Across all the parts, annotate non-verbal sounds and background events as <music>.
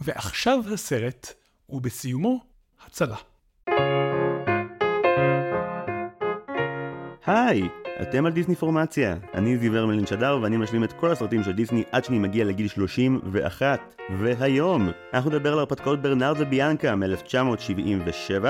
ועכשיו הסרט, ובסיומו, הצלה. היי, אתם על דיסני פורמציה. אני זיוור מלין שדר ואני משלים את כל הסרטים של דיסני עד שאני מגיע לגיל 31. והיום, אנחנו נדבר על הרפתקאות ברנרד וביאנקה מ-1977.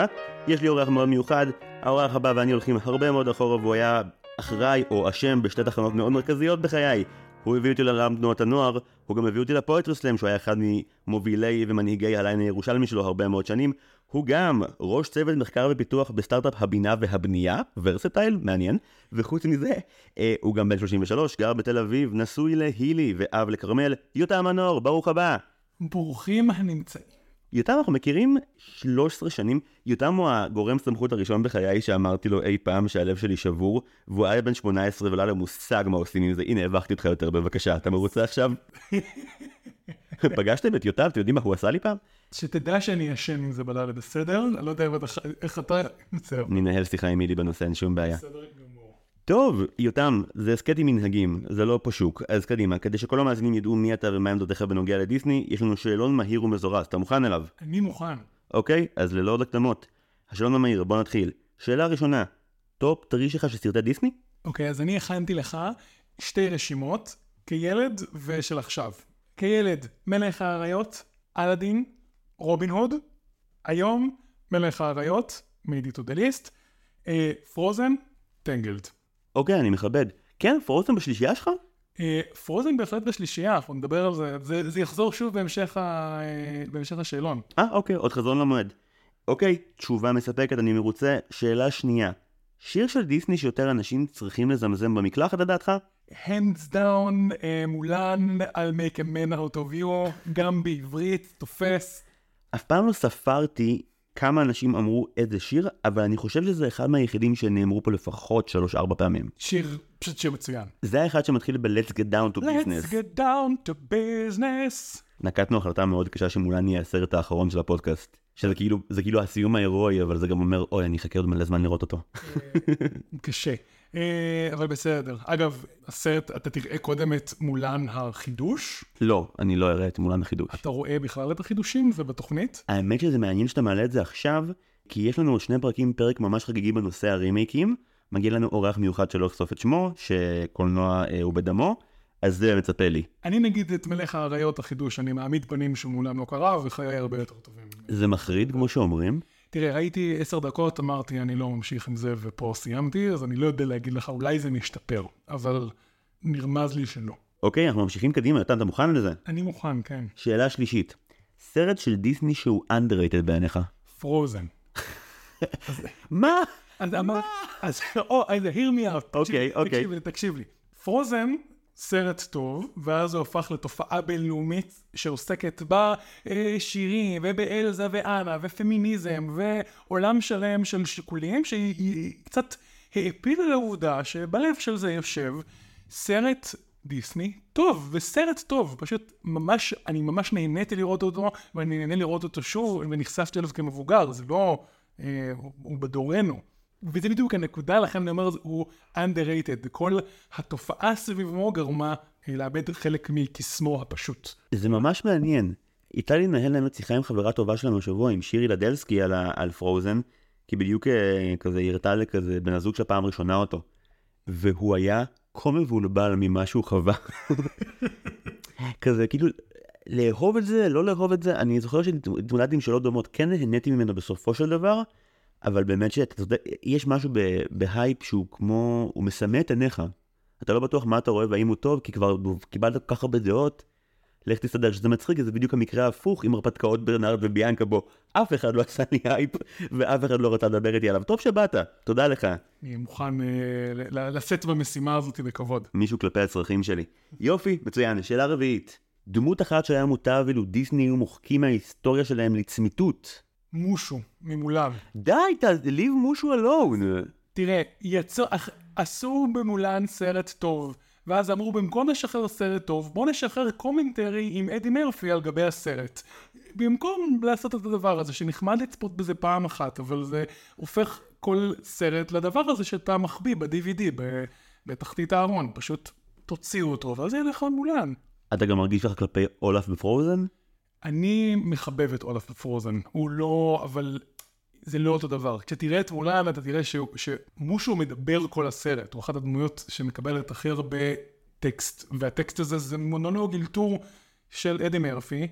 יש לי אורח מאוד מיוחד, האורח הבא ואני הולכים הרבה מאוד אחורה והוא היה אחראי או אשם בשתי תחנות מאוד מרכזיות בחיי. הוא הביא אותי לעולם תנועות הנוער, הוא גם הביא אותי ל poetry slam שהוא היה אחד ממובילי ומנהיגי הליין הירושלמי שלו הרבה מאוד שנים. הוא גם ראש צוות מחקר ופיתוח בסטארט-אפ הבינה והבנייה, ורסטייל, מעניין. וחוץ מזה, אה, הוא גם בן 33, גר בתל אביב, נשוי להילי ואב לכרמל. יותם מנור, ברוך הבא. ברוכים הנמצאים. יותם אנחנו מכירים 13 שנים, יותם הוא הגורם סמכות הראשון בחיי שאמרתי לו אי פעם שהלב שלי שבור, והוא היה בן 18 ולא היה לו מושג מה עושים עם זה, הנה הבכתי אותך יותר בבקשה, אתה מרוצה עכשיו? <laughs> פגשתם את יותם, אתם יודעים מה הוא עשה לי פעם? שתדע שאני ישן עם זה בלילה, בסדר? אני לא יודע איך אתה-. אני אנהל שיחה עם מילי בנושא, אין שום בעיה. בסדר. טוב, יותם, זה הסכת עם מנהגים, זה לא פשווק, אז קדימה, כדי שכל המאזינים ידעו מי אתה ומה עמדותיך בנוגע לדיסני, יש לנו שאלון מהיר ומזורז, אתה מוכן אליו? אני מוכן. אוקיי, אז ללא עוד הקדמות. השאלון המהיר, בוא נתחיל. שאלה ראשונה, top three שלך של סרטי דיסני? אוקיי, אז אני הכנתי לך שתי רשימות, כילד ושל עכשיו. כילד, מלך האריות, אלאדין, רובין הוד, היום, מלך האריות, add to the list, Frozen, Tangled. אוקיי, אני מכבד. כן, Frozen בשלישייה שלך? אה, Frozen בהחלט בשלישייה, אנחנו נדבר על זה, זה, זה יחזור שוב בהמשך, ה, אה, בהמשך השאלון. אה, אוקיי, עוד חזון למועד. אוקיי, תשובה מספקת, אני מרוצה. שאלה שנייה, שיר של דיסני שיותר אנשים צריכים לזמזם במקלחת לדעתך? hands down, אה, מולן, I'll make a man out of you, גם בעברית, תופס. אף פעם לא ספרתי כמה אנשים אמרו איזה שיר, אבל אני חושב שזה אחד מהיחידים שנאמרו פה לפחות 3-4 פעמים. שיר, פשוט שיר מצוין. זה האחד שמתחיל ב-Let's get down to Let's business. get down to business. נקטנו החלטה מאוד קשה שמולן יהיה הסרט האחרון של הפודקאסט. שזה כאילו, זה כאילו הסיום ההירואי, אבל זה גם אומר, אוי, אני אחכה עוד מלא זמן לראות אותו. <laughs> קשה. אה, אבל בסדר. אגב, הסרט, אתה תראה קודם את מולן החידוש. לא, אני לא אראה את מולן החידוש. אתה רואה בכלל את החידושים? זה בתוכנית? האמת שזה מעניין שאתה מעלה את זה עכשיו, כי יש לנו עוד שני פרקים, פרק ממש חגיגי בנושא הרימייקים. מגיע לנו אורח מיוחד שלא אחשוף את שמו, שקולנוע אה, הוא בדמו, אז זה מצפה לי. אני נגיד את מלך האריות החידוש, אני מעמיד פנים שמולם לא קרה, וחיי הרבה יותר טובים. זה מחריד, כמו שאומרים. תראה, ראיתי עשר דקות, אמרתי, אני לא ממשיך עם זה, ופה סיימתי, אז אני לא יודע להגיד לך, אולי זה משתפר, אבל נרמז לי שלא. אוקיי, אנחנו ממשיכים קדימה, יותם, אתה מוכן לזה? אני מוכן, כן. שאלה שלישית, סרט של דיסני שהוא underrated בעיניך. פרוזן. <laughs> מה? אז אמר, אז, או, אז hear me out. אוקיי, אוקיי. תקשיב לי, תקשיב לי. פרוזן, סרט טוב, ואז הוא הפך לתופעה בינלאומית שעוסקת בשירים, ובאלזה ואנה, ופמיניזם, ועולם שלם של שיקולים, שהיא קצת העפילה לעובדה שבלב של זה יושב סרט דיסני טוב, וסרט טוב, פשוט ממש, אני ממש נהניתי לראות אותו, ואני נהנה לראות אותו שוב, ונחשפתי אליו כמבוגר, זה לא, אה, הוא בדורנו. וזה בדיוק הנקודה, לכן אני אומר, הוא underrated. כל התופעה סביבו גרמה אה, לאבד חלק מקסמו הפשוט. זה ממש מעניין. הייתה לי לנהל להם שיחה עם חברה טובה שלנו השבוע, עם שירי לדלסקי על, ה- על פרוזן, כי בדיוק אה, כזה הראתה לכזה בן הזוג שלה פעם ראשונה אותו. והוא היה כה מבולבל ממה שהוא חווה. <laughs> כזה כאילו, לאהוב את זה, לא לאהוב את זה, אני זוכר שהתמודדתי עם שאלות דומות, כן נהניתי ממנו בסופו של דבר, אבל באמת שאתה יודע, יש משהו בהייפ שהוא כמו, הוא מסמא את עיניך. אתה לא בטוח מה אתה רואה והאם הוא טוב, כי כבר קיבלת כל כך הרבה דעות. לך תסתדר שזה מצחיק, זה בדיוק המקרה ההפוך עם הרפתקאות ברנרד וביאנקה בו. אף אחד לא עשה לי הייפ, ואף אחד לא רצה לדבר איתי עליו. טוב שבאת, תודה לך. אני מוכן אה, לשאת במשימה הזאת בכבוד. מישהו כלפי הצרכים שלי. יופי, מצוין. שאלה רביעית. דמות אחת שהיה מוטב אילו דיסני היו מוחקים מההיסטוריה שלהם לצמיתות. מושו, ממולב. די, ת- leave מושו alone. תראה, יצא, עשו במולן סרט טוב, ואז אמרו במקום לשחרר סרט טוב, בוא נשחרר קומנטרי עם אדי מרפי על גבי הסרט. במקום לעשות את הדבר הזה, שנחמד לצפות בזה פעם אחת, אבל זה הופך כל סרט לדבר הזה שאתה מחביא ב-DVD, בתחתית הארון, פשוט תוציאו אותו, ואז יהיה לך מולן. אתה גם מרגיש לך כלפי אולף בפרוזן? אני מחבב את אולף פרוזן, הוא לא, אבל זה לא אותו דבר. כשתראה את מולן אתה תראה ש- שמושו מדבר כל הסרט, הוא אחת הדמויות שמקבלת הכי הרבה טקסט, והטקסט הזה זה מונולוג אלתור של אדי מרפי,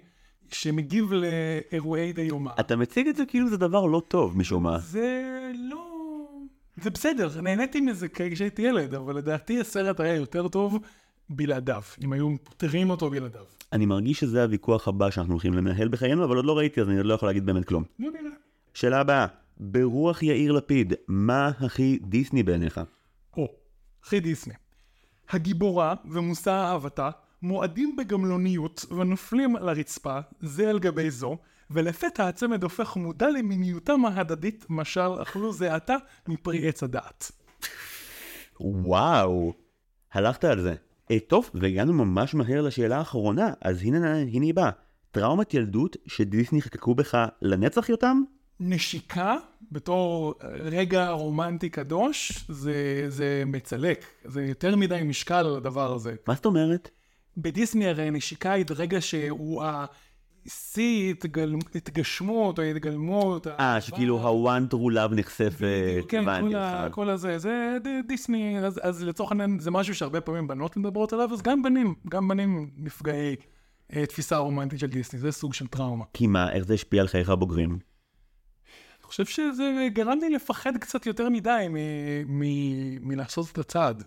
שמגיב לאירועי דיומא. אתה מציג את זה כאילו זה דבר לא טוב משום מה. זה לא... זה בסדר, נהניתי מזה כשהייתי ילד, אבל לדעתי הסרט היה יותר טוב בלעדיו, אם היו פותרים אותו בלעדיו. אני מרגיש שזה הוויכוח הבא שאנחנו הולכים לנהל בחיינו, אבל עוד לא ראיתי אז אני עוד לא יכול להגיד באמת כלום. לא. שאלה הבאה, ברוח יאיר לפיד, מה הכי דיסני בעיניך? או, אחי דיסני. הגיבורה ומושא אהבתה מועדים בגמלוניות ונופלים לרצפה זה על גבי זו, ולפתע הצמד הופך מודע למיניותם ההדדית, משל אכלו זה עתה מפרי עץ הדעת. וואו, הלכת על זה. אה, טוב, והגענו ממש מהר לשאלה האחרונה, אז הנה, הנה היא באה. טראומת ילדות שדיסני חקקו בך לנצח יותם? נשיקה בתור רגע רומנטי קדוש, זה, זה מצלק. זה יותר מדי משקל על הדבר הזה. מה זאת אומרת? בדיסני הרי נשיקה היא רגע שהוא השיא התגל... התגשמות או התגלמות. אה, שכאילו ה-one true love נחשפת, כן, הבנתי כל, ה... אותך. כל הזה, זה דיסני, אז, אז לצורך העניין זה משהו שהרבה פעמים בנות מדברות עליו, אז גם בנים, גם בנים נפגעי אה, תפיסה רומנטית של דיסני, זה סוג של טראומה. כי מה, איך זה השפיע על חייך הבוגרים? אני חושב שזה גרם לי לפחד קצת יותר מדי מ- מ- מלעשות את הצעד.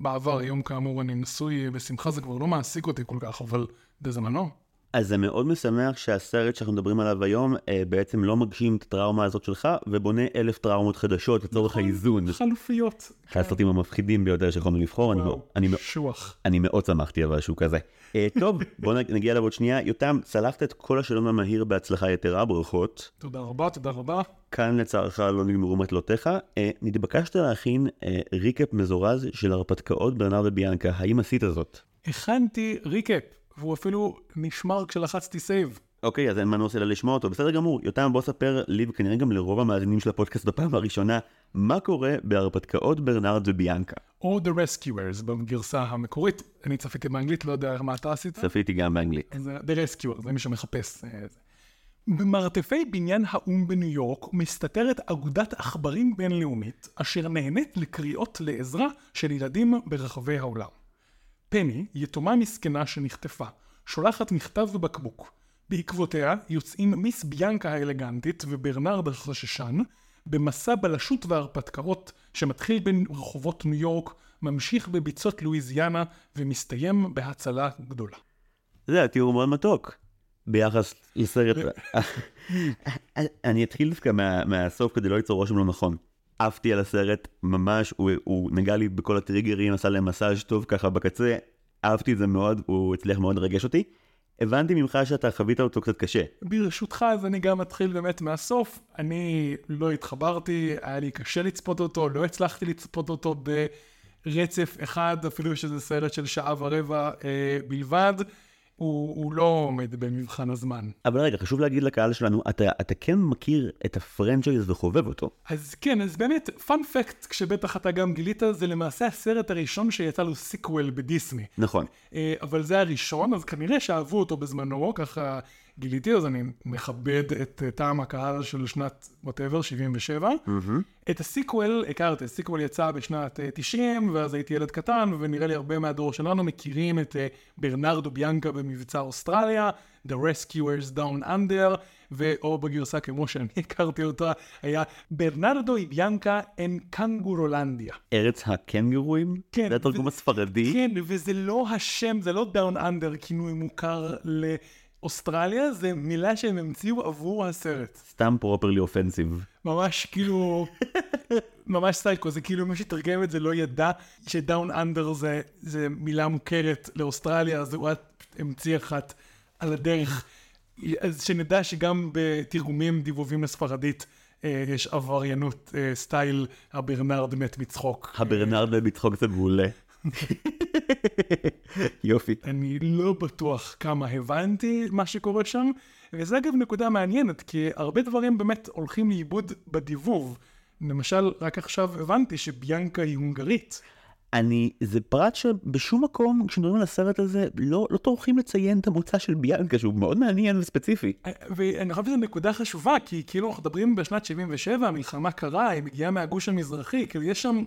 בעבר, היום כאמור אני נשוי בשמחה, זה כבר לא מעסיק אותי כל כך, אבל בזמנו. אז זה מאוד משמח שהסרט שאנחנו מדברים עליו היום אה, בעצם לא מגשים את הטראומה הזאת שלך ובונה אלף טראומות חדשות לצורך האיזון. חלופיות. אחד הסרטים המפחידים ביותר שיכולנו לבחור, אני, אני, שוח. אני מאוד שמחתי אבל שהוא כזה. אה, טוב, בואו נגיע אליו עוד שנייה. יותם, צלחת את כל השאלון המהיר בהצלחה יתרה, ברכות. תודה רבה, תודה רבה. כאן לצערך לא נגמרו מטלותיך. אה, נתבקשת להכין אה, recap מזורז של הרפתקאות ברנרד וביאנקה, האם עשית זאת? הכנתי recap, והוא אפילו נשמר כשלחצתי save. אוקיי, אז אין מנוס אלא לשמוע אותו. בסדר גמור. יותם, בוא ספר לי וכנראה גם לרוב המאזינים של הפודקאסט בפעם הראשונה, מה קורה בהרפתקאות ברנרד וביאנקה. או The Rescuers בגרסה המקורית. אני צפיתי באנגלית, לא יודע מה אתה עשית. צפיתי גם באנגלית. זה The Rescuers, זה מי שמחפש. זה. במרתפי בניין האו"ם בניו יורק מסתתרת אגודת עכברים בינלאומית אשר נהנית לקריאות לעזרה של ילדים ברחבי העולם. פני, יתומה מסכנה שנחטפה, שולחת מכתב ובקבוק. בעקבותיה יוצאים מיס ביאנקה האלגנטית וברנרד החששן במסע בלשות והרפתקאות שמתחיל בין רחובות ניו יורק, ממשיך בביצות לואיזיאנה ומסתיים בהצלה גדולה. זה התיאור מאוד מתוק. ביחס לסרט... <laughs> אני אתחיל דווקא מה- מהסוף כדי לא ליצור רושם לא נכון. עפתי על הסרט, ממש, הוא, הוא נגע לי בכל הטריגרים, עשה להם מסאז' טוב ככה בקצה, אהבתי את זה מאוד, הוא הצליח מאוד לרגש אותי. הבנתי ממך שאתה חווית אותו קצת קשה. ברשותך, אז אני גם אתחיל באמת מהסוף. אני לא התחברתי, היה לי קשה לצפות אותו, לא הצלחתי לצפות אותו ברצף אחד, אפילו שזה סרט של שעה ורבע אה, בלבד. הוא, הוא לא עומד במבחן הזמן. אבל רגע, חשוב להגיד לקהל שלנו, אתה, אתה כן מכיר את ה franchise וחובב אותו. אז כן, אז באמת, fun fact, שבטח אתה גם גילית, זה למעשה הסרט הראשון שיצא לו sequel בדיסני. נכון. אה, אבל זה הראשון, אז כנראה שאהבו אותו בזמנו, ככה גיליתי, אז אני מכבד את אה, טעם הקהל של שנת, whatever, 77. את ה sequel הכרתי, ה sequel יצא בשנת אה, 90, ואז הייתי ילד קטן, ונראה לי הרבה מהדור שלנו מכירים את אה, ברנרד וביאנקה במבצע אוסטרליה, The Rescuers Down Under, ואו בגרסה כמו שאני <laughs> הכרתי אותה, היה Bernardo y Bianca en Cangurolandia. ארץ הקנגורואים? כן, זה התרגום הספרדי? כן, וזה לא השם, זה לא Down Under כינוי מוכר לאוסטרליה, זה מילה שהם המציאו עבור הסרט. סתם properly offensive. ממש כאילו, <laughs> ממש סייקו, זה כאילו מי שתרגם את זה לא ידע ש Down Under זה, זה מילה מוכרת לאוסטרליה, אז הוא המציא אחת על הדרך. אז שנדע שגם בתרגומים דיבובים לספרדית אה, יש עבריינות אה, סטייל הברנרד מת מצחוק. הברנרד בצחוק זה מעולה. <laughs> יופי. אני לא בטוח כמה הבנתי מה שקורה שם, וזה אגב נקודה מעניינת, כי הרבה דברים באמת הולכים לאיבוד בדיבוב. למשל, רק עכשיו הבנתי שביאנקה היא הונגרית. אני, זה פרט שבשום מקום, כשמדברים על הסרט הזה, לא, לא טורחים לציין את המוצא של ביאנקה, שהוא מאוד מעניין וספציפי. ואני חושב שזו נקודה חשובה, כי כאילו אנחנו מדברים בשנת 77, המלחמה קרה, היא מגיעה מהגוש המזרחי, כאילו יש שם,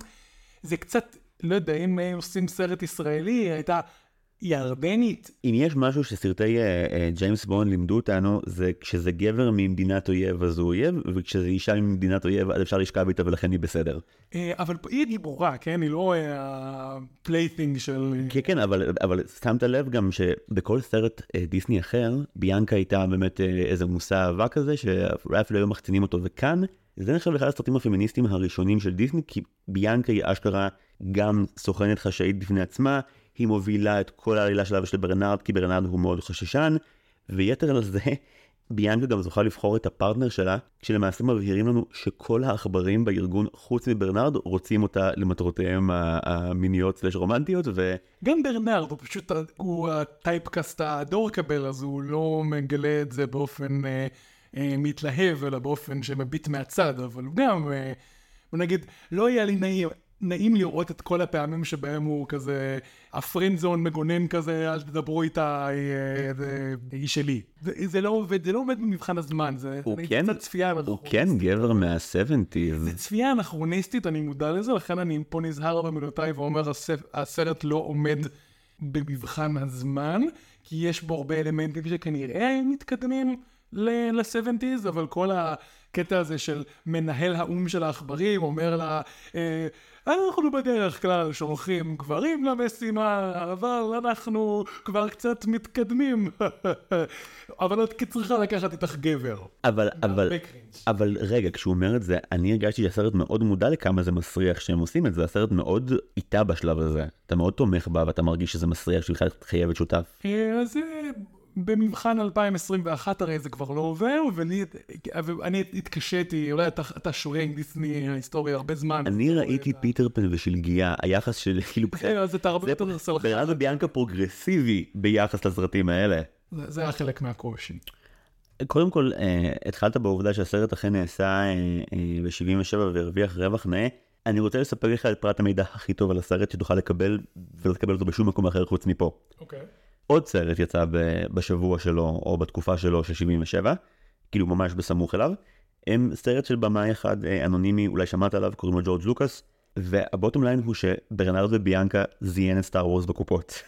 זה קצת, לא יודע, אם עושים סרט ישראלי, הייתה ירדנית. אם יש משהו שסרטי אה, אה, ג'יימס בונד לימדו אותנו, זה כשזה גבר ממדינת אויב אז הוא אויב, וכשזה אישה ממדינת אויב אז אפשר לשכב איתה ולכן היא בסדר. אבל היא גיבורה, כן? היא לא ה fling של... כן, כן, אבל, אבל שמת לב גם שבכל סרט דיסני אחר, ביאנקה הייתה באמת איזה מושא אהבה כזה, שאולי אפילו היו מחצינים אותו, וכאן זה נחשב לאחד הסרטים הפמיניסטיים הראשונים של דיסני, כי ביאנקה היא אשכרה גם סוכנת חשאית בפני עצמה, היא מובילה את כל העלילה שלה ושל ברנרד, כי ברנרד הוא מאוד חששן, ויתר על זה, ביאנקה גם זוכה לבחור את הפרטנר שלה, כשלמעשה מבהירים לנו שכל העכברים בארגון, חוץ מברנרד, רוצים אותה למטרותיהם המיניות סלש רומנטיות, ו... גם ברנרד, הוא פשוט, הוא ה typecast ה adorkable, אז הוא לא מגלה את זה באופן אה, מתלהב, אלא באופן שמביט מהצד, אבל הוא גם, אה, נגיד, לא יהיה לי נעים. נעים לראות את כל הפעמים שבהם הוא כזה, ה friend zone מגונן כזה, אל תדברו איתה, היא שלי. זה לא עובד, זה לא עומד במבחן הזמן, זה כן, קצת צפייה הוא כן גבר מה-70's. זה צפייה אנכרוניסטית, אני מודע לזה, לכן אני פה נזהר במילותיי ואומר, הסרט לא עומד במבחן הזמן, כי יש בו הרבה אלמנטים שכנראה מתקדמים ל-70's, אבל כל הקטע הזה של מנהל האו"ם של העכברים אומר לה, אה, אנחנו בדרך כלל שולחים גברים למשימה, אבל אנחנו כבר קצת מתקדמים. <laughs> אבל את צריכה לקחת איתך גבר. אבל, אבל, אבל רגע, כשהוא אומר את זה, אני הרגשתי שהסרט מאוד מודע לכמה זה מסריח שהם עושים את זה, הסרט מאוד איתה בשלב הזה. אתה מאוד תומך בה ואתה מרגיש שזה מסריח שבכלל חייבת שותף. אה, אז במבחן 2021 הרי זה כבר לא עובר, ואני התקשיתי, אולי אתה, אתה שורה עם דיסני ההיסטוריה הרבה זמן. אני ראיתי פיטר פן ושלגיה, היחס של כאילו... אז אתה הרבה יותר סלחן. ברנרד וביאנקה פרוגרסיבי ביחס לסרטים האלה. זה היה חלק מהקושי. קודם כל, אה, התחלת בעובדה שהסרט אכן נעשה אה, אה, ב-77 והרוויח רווח נאה. אני רוצה לספר לך את פרט המידע הכי טוב על הסרט שתוכל לקבל ולא תקבל אותו בשום מקום אחר חוץ מפה. אוקיי. אוקיי. עוד סרט יצא בשבוע שלו, או בתקופה שלו של 77, כאילו ממש בסמוך אליו. הם סרט של במאי אחד אה, אנונימי, אולי שמעת עליו, קוראים לו ג'ורג' לוקאס, וה bottom line הוא שברנרד וביאנקה זיין את Star Wars בקופות.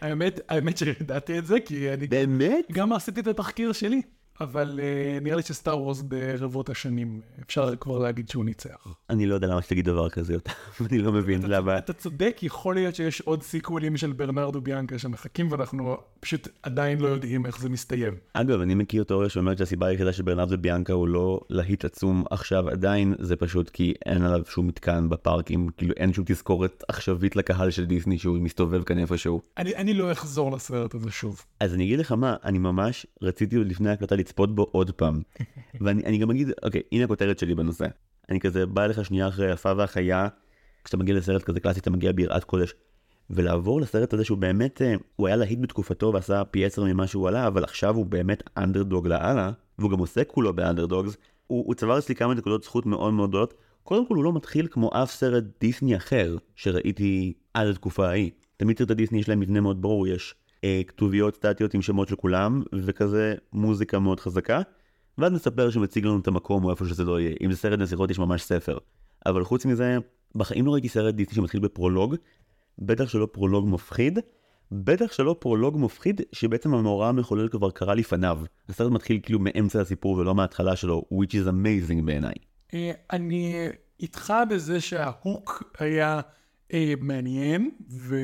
האמת, האמת שידעתי את זה, כי אני... באמת? גם עשיתי את התחקיר שלי. אבל אה, נראה לי ש Star Wars ברבות השנים, אפשר כבר להגיד שהוא ניצח. אני לא יודע למה שתגיד דבר כזה יותר, <laughs> אני לא מבין למה. אתה צודק, יכול להיות שיש עוד סיקוולים של ברנרדו ביאנקה שמחכים ואנחנו פשוט עדיין לא יודעים איך זה מסתיים. אגב, אני מכיר תיאוריה שאומרת שהסיבה היחידה של ברנרדו ביאנקה הוא לא להיט עצום עכשיו עדיין, זה פשוט כי אין עליו שום מתקן בפארקים, כאילו אין שום תזכורת עכשווית לקהל של דיסני שהוא מסתובב כאן איפשהו. אני, אני לא אחזור לסרט הזה שוב. אז אני אגיד לך מה, אני ממש רציתי עוד לפני ההקלטה לצפות בו עוד פעם. <laughs> ואני גם אגיד, אוקיי, הנה הכותרת שלי בנושא. אני כזה בא אליך שנייה אחרי יפה והחיה, כשאתה מגיע לסרט כזה קלאסי אתה מגיע ביראת קודש. ולעבור לסרט הזה שהוא באמת, אה, הוא היה להיט בתקופתו ועשה פי עשר ממה שהוא עלה, אבל עכשיו הוא באמת אנדרדוג לאללה, והוא גם עושה כולו באנדרדוגס. הוא, הוא צבר אצלי כמה נקודות זכות מאוד מאוד גדולות. קודם כל הוא לא מתחיל כמו אף סרט דיסני אחר שראיתי עד התקופה ההיא. תמיד סרטי דיסני יש להם מבנה מאוד ברור, יש כתוביות סטטיות עם שמות של כולם, וכזה מוזיקה מאוד חזקה, ואז נספר שמציג לנו את המקום או איפה שזה לא יהיה. אם זה סרט נסיכות יש ממש ספר. אבל חוץ מזה, בחיים לא ראיתי סרט דיסני שמתחיל בפרולוג, בטח שלא פרולוג מפחיד, בטח שלא פרולוג מפחיד שבעצם המאורע המחולל כבר קרה לפניו. הסרט מתחיל כאילו מאמצע הסיפור ולא מההתחלה שלו, which is amazing בעיניי. אה, אני איתך בזה שההוק היה אה, מעניין, ו...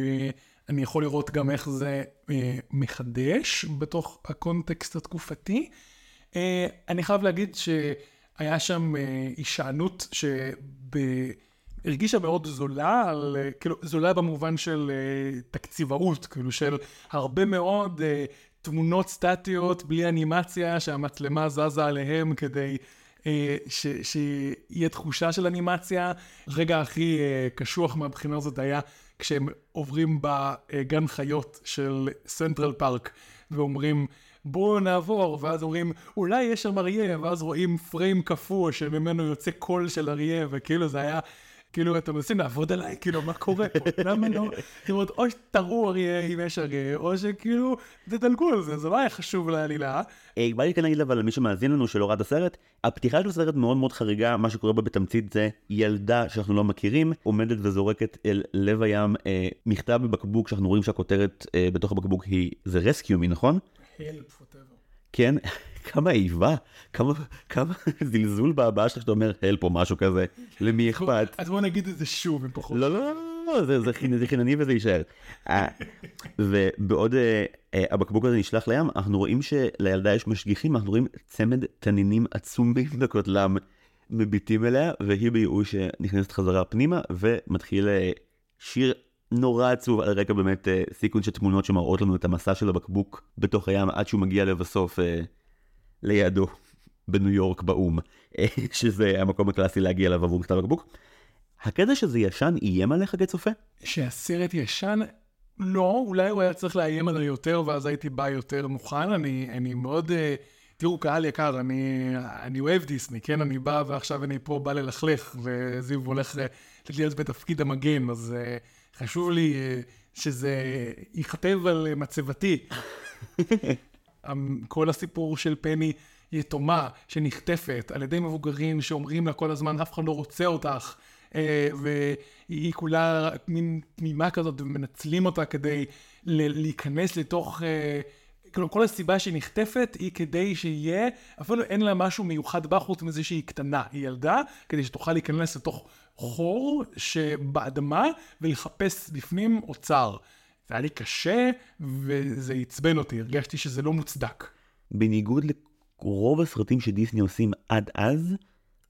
אני יכול לראות גם איך זה אה, מחדש בתוך הקונטקסט התקופתי. אה, אני חייב להגיד שהיה שם אה, הישענות שהרגישה מאוד זולה, על, אה, כאילו זולה במובן של אה, תקציבאות, כאילו של הרבה מאוד אה, תמונות סטטיות בלי אנימציה שהמצלמה זזה עליהם כדי אה, ש, שיהיה תחושה של אנימציה. רגע הכי אה, קשוח מהבחינה הזאת היה כשהם עוברים בגן חיות של סנטרל פארק ואומרים בואו נעבור, ואז אומרים אולי יש שם אריה, ואז רואים פריים קפוא שממנו יוצא קול של אריה, וכאילו זה היה כאילו, אתם מנסים לעבוד עליי, כאילו, מה קורה פה? <laughs> למה לא? זאת אומרת, או שתראו אריה אם יש אריה, או שכאילו, תדלגו על זה, זה לא היה חשוב לעלילה. אה, בא לי כן להגיד אבל למי שמאזין לנו שלא ראה את הסרט, הפתיחה של הסרט מאוד מאוד חריגה, מה שקורה בה בתמצית זה ילדה שאנחנו לא מכירים, עומדת וזורקת אל לב הים אה, מכתב בבקבוק שאנחנו רואים שהכותרת אה, בתוך הבקבוק היא זה רסקיו מי נכון? help, whatever. כן, כמה איבה, כמה, כמה <laughs> זלזול בהבעה שלך שאתה אומר הלפ או משהו כזה, למי אכפת? אז בואו נגיד את זה שוב, אם פחות. לא, לא, לא, לא, זה, זה, זה חינני וזה יישאר. אה, ובעוד אה, אה, הבקבוק הזה נשלח לים, אנחנו רואים שלילדה יש משגיחים, אנחנו רואים צמד תנינים עצומים בקוטלם מביטים אליה, והיא בייאוש נכנסת חזרה פנימה, ומתחיל שיר נורא עצוב על רקע באמת sequence של תמונות שמראות לנו את המסע של הבקבוק בתוך הים, עד שהוא מגיע לבסוף אה, ליעדו בניו יורק באו"ם, אה, שזה המקום הקלאסי להגיע אליו עבור מכתב בקבוק. הקטע שזה ישן איים עליך כצופה? שהסרט ישן, לא, אולי הוא היה צריך לאיים עליי יותר, ואז הייתי בא יותר מוכן. אני, אני מאוד... אה, תראו, קהל יקר, אני, אני אוהב דיסני, כן? אני בא ועכשיו אני פה בא ללכלך, וזיו הולך ל- להיות בתפקיד המגן, אז אה, חשוב לי אה, שזה ייכתב על אה, מצבתי. <laughs> כל הסיפור של פני יתומה שנחטפת על ידי מבוגרים שאומרים לה כל הזמן אף אחד לא רוצה אותך אה, והיא כולה מין תמימה כזאת ומנצלים אותה כדי להיכנס לתוך אה, כאילו כל הסיבה שהיא נחטפת היא כדי שיהיה אפילו אין לה משהו מיוחד בה חוץ מזה שהיא קטנה היא ילדה כדי שתוכל להיכנס לתוך חור שבאדמה ולחפש בפנים אוצר. זה היה לי קשה וזה עצבן אותי הרגשתי שזה לא מוצדק. בניגוד לרוב הסרטים שדיסני עושים עד אז,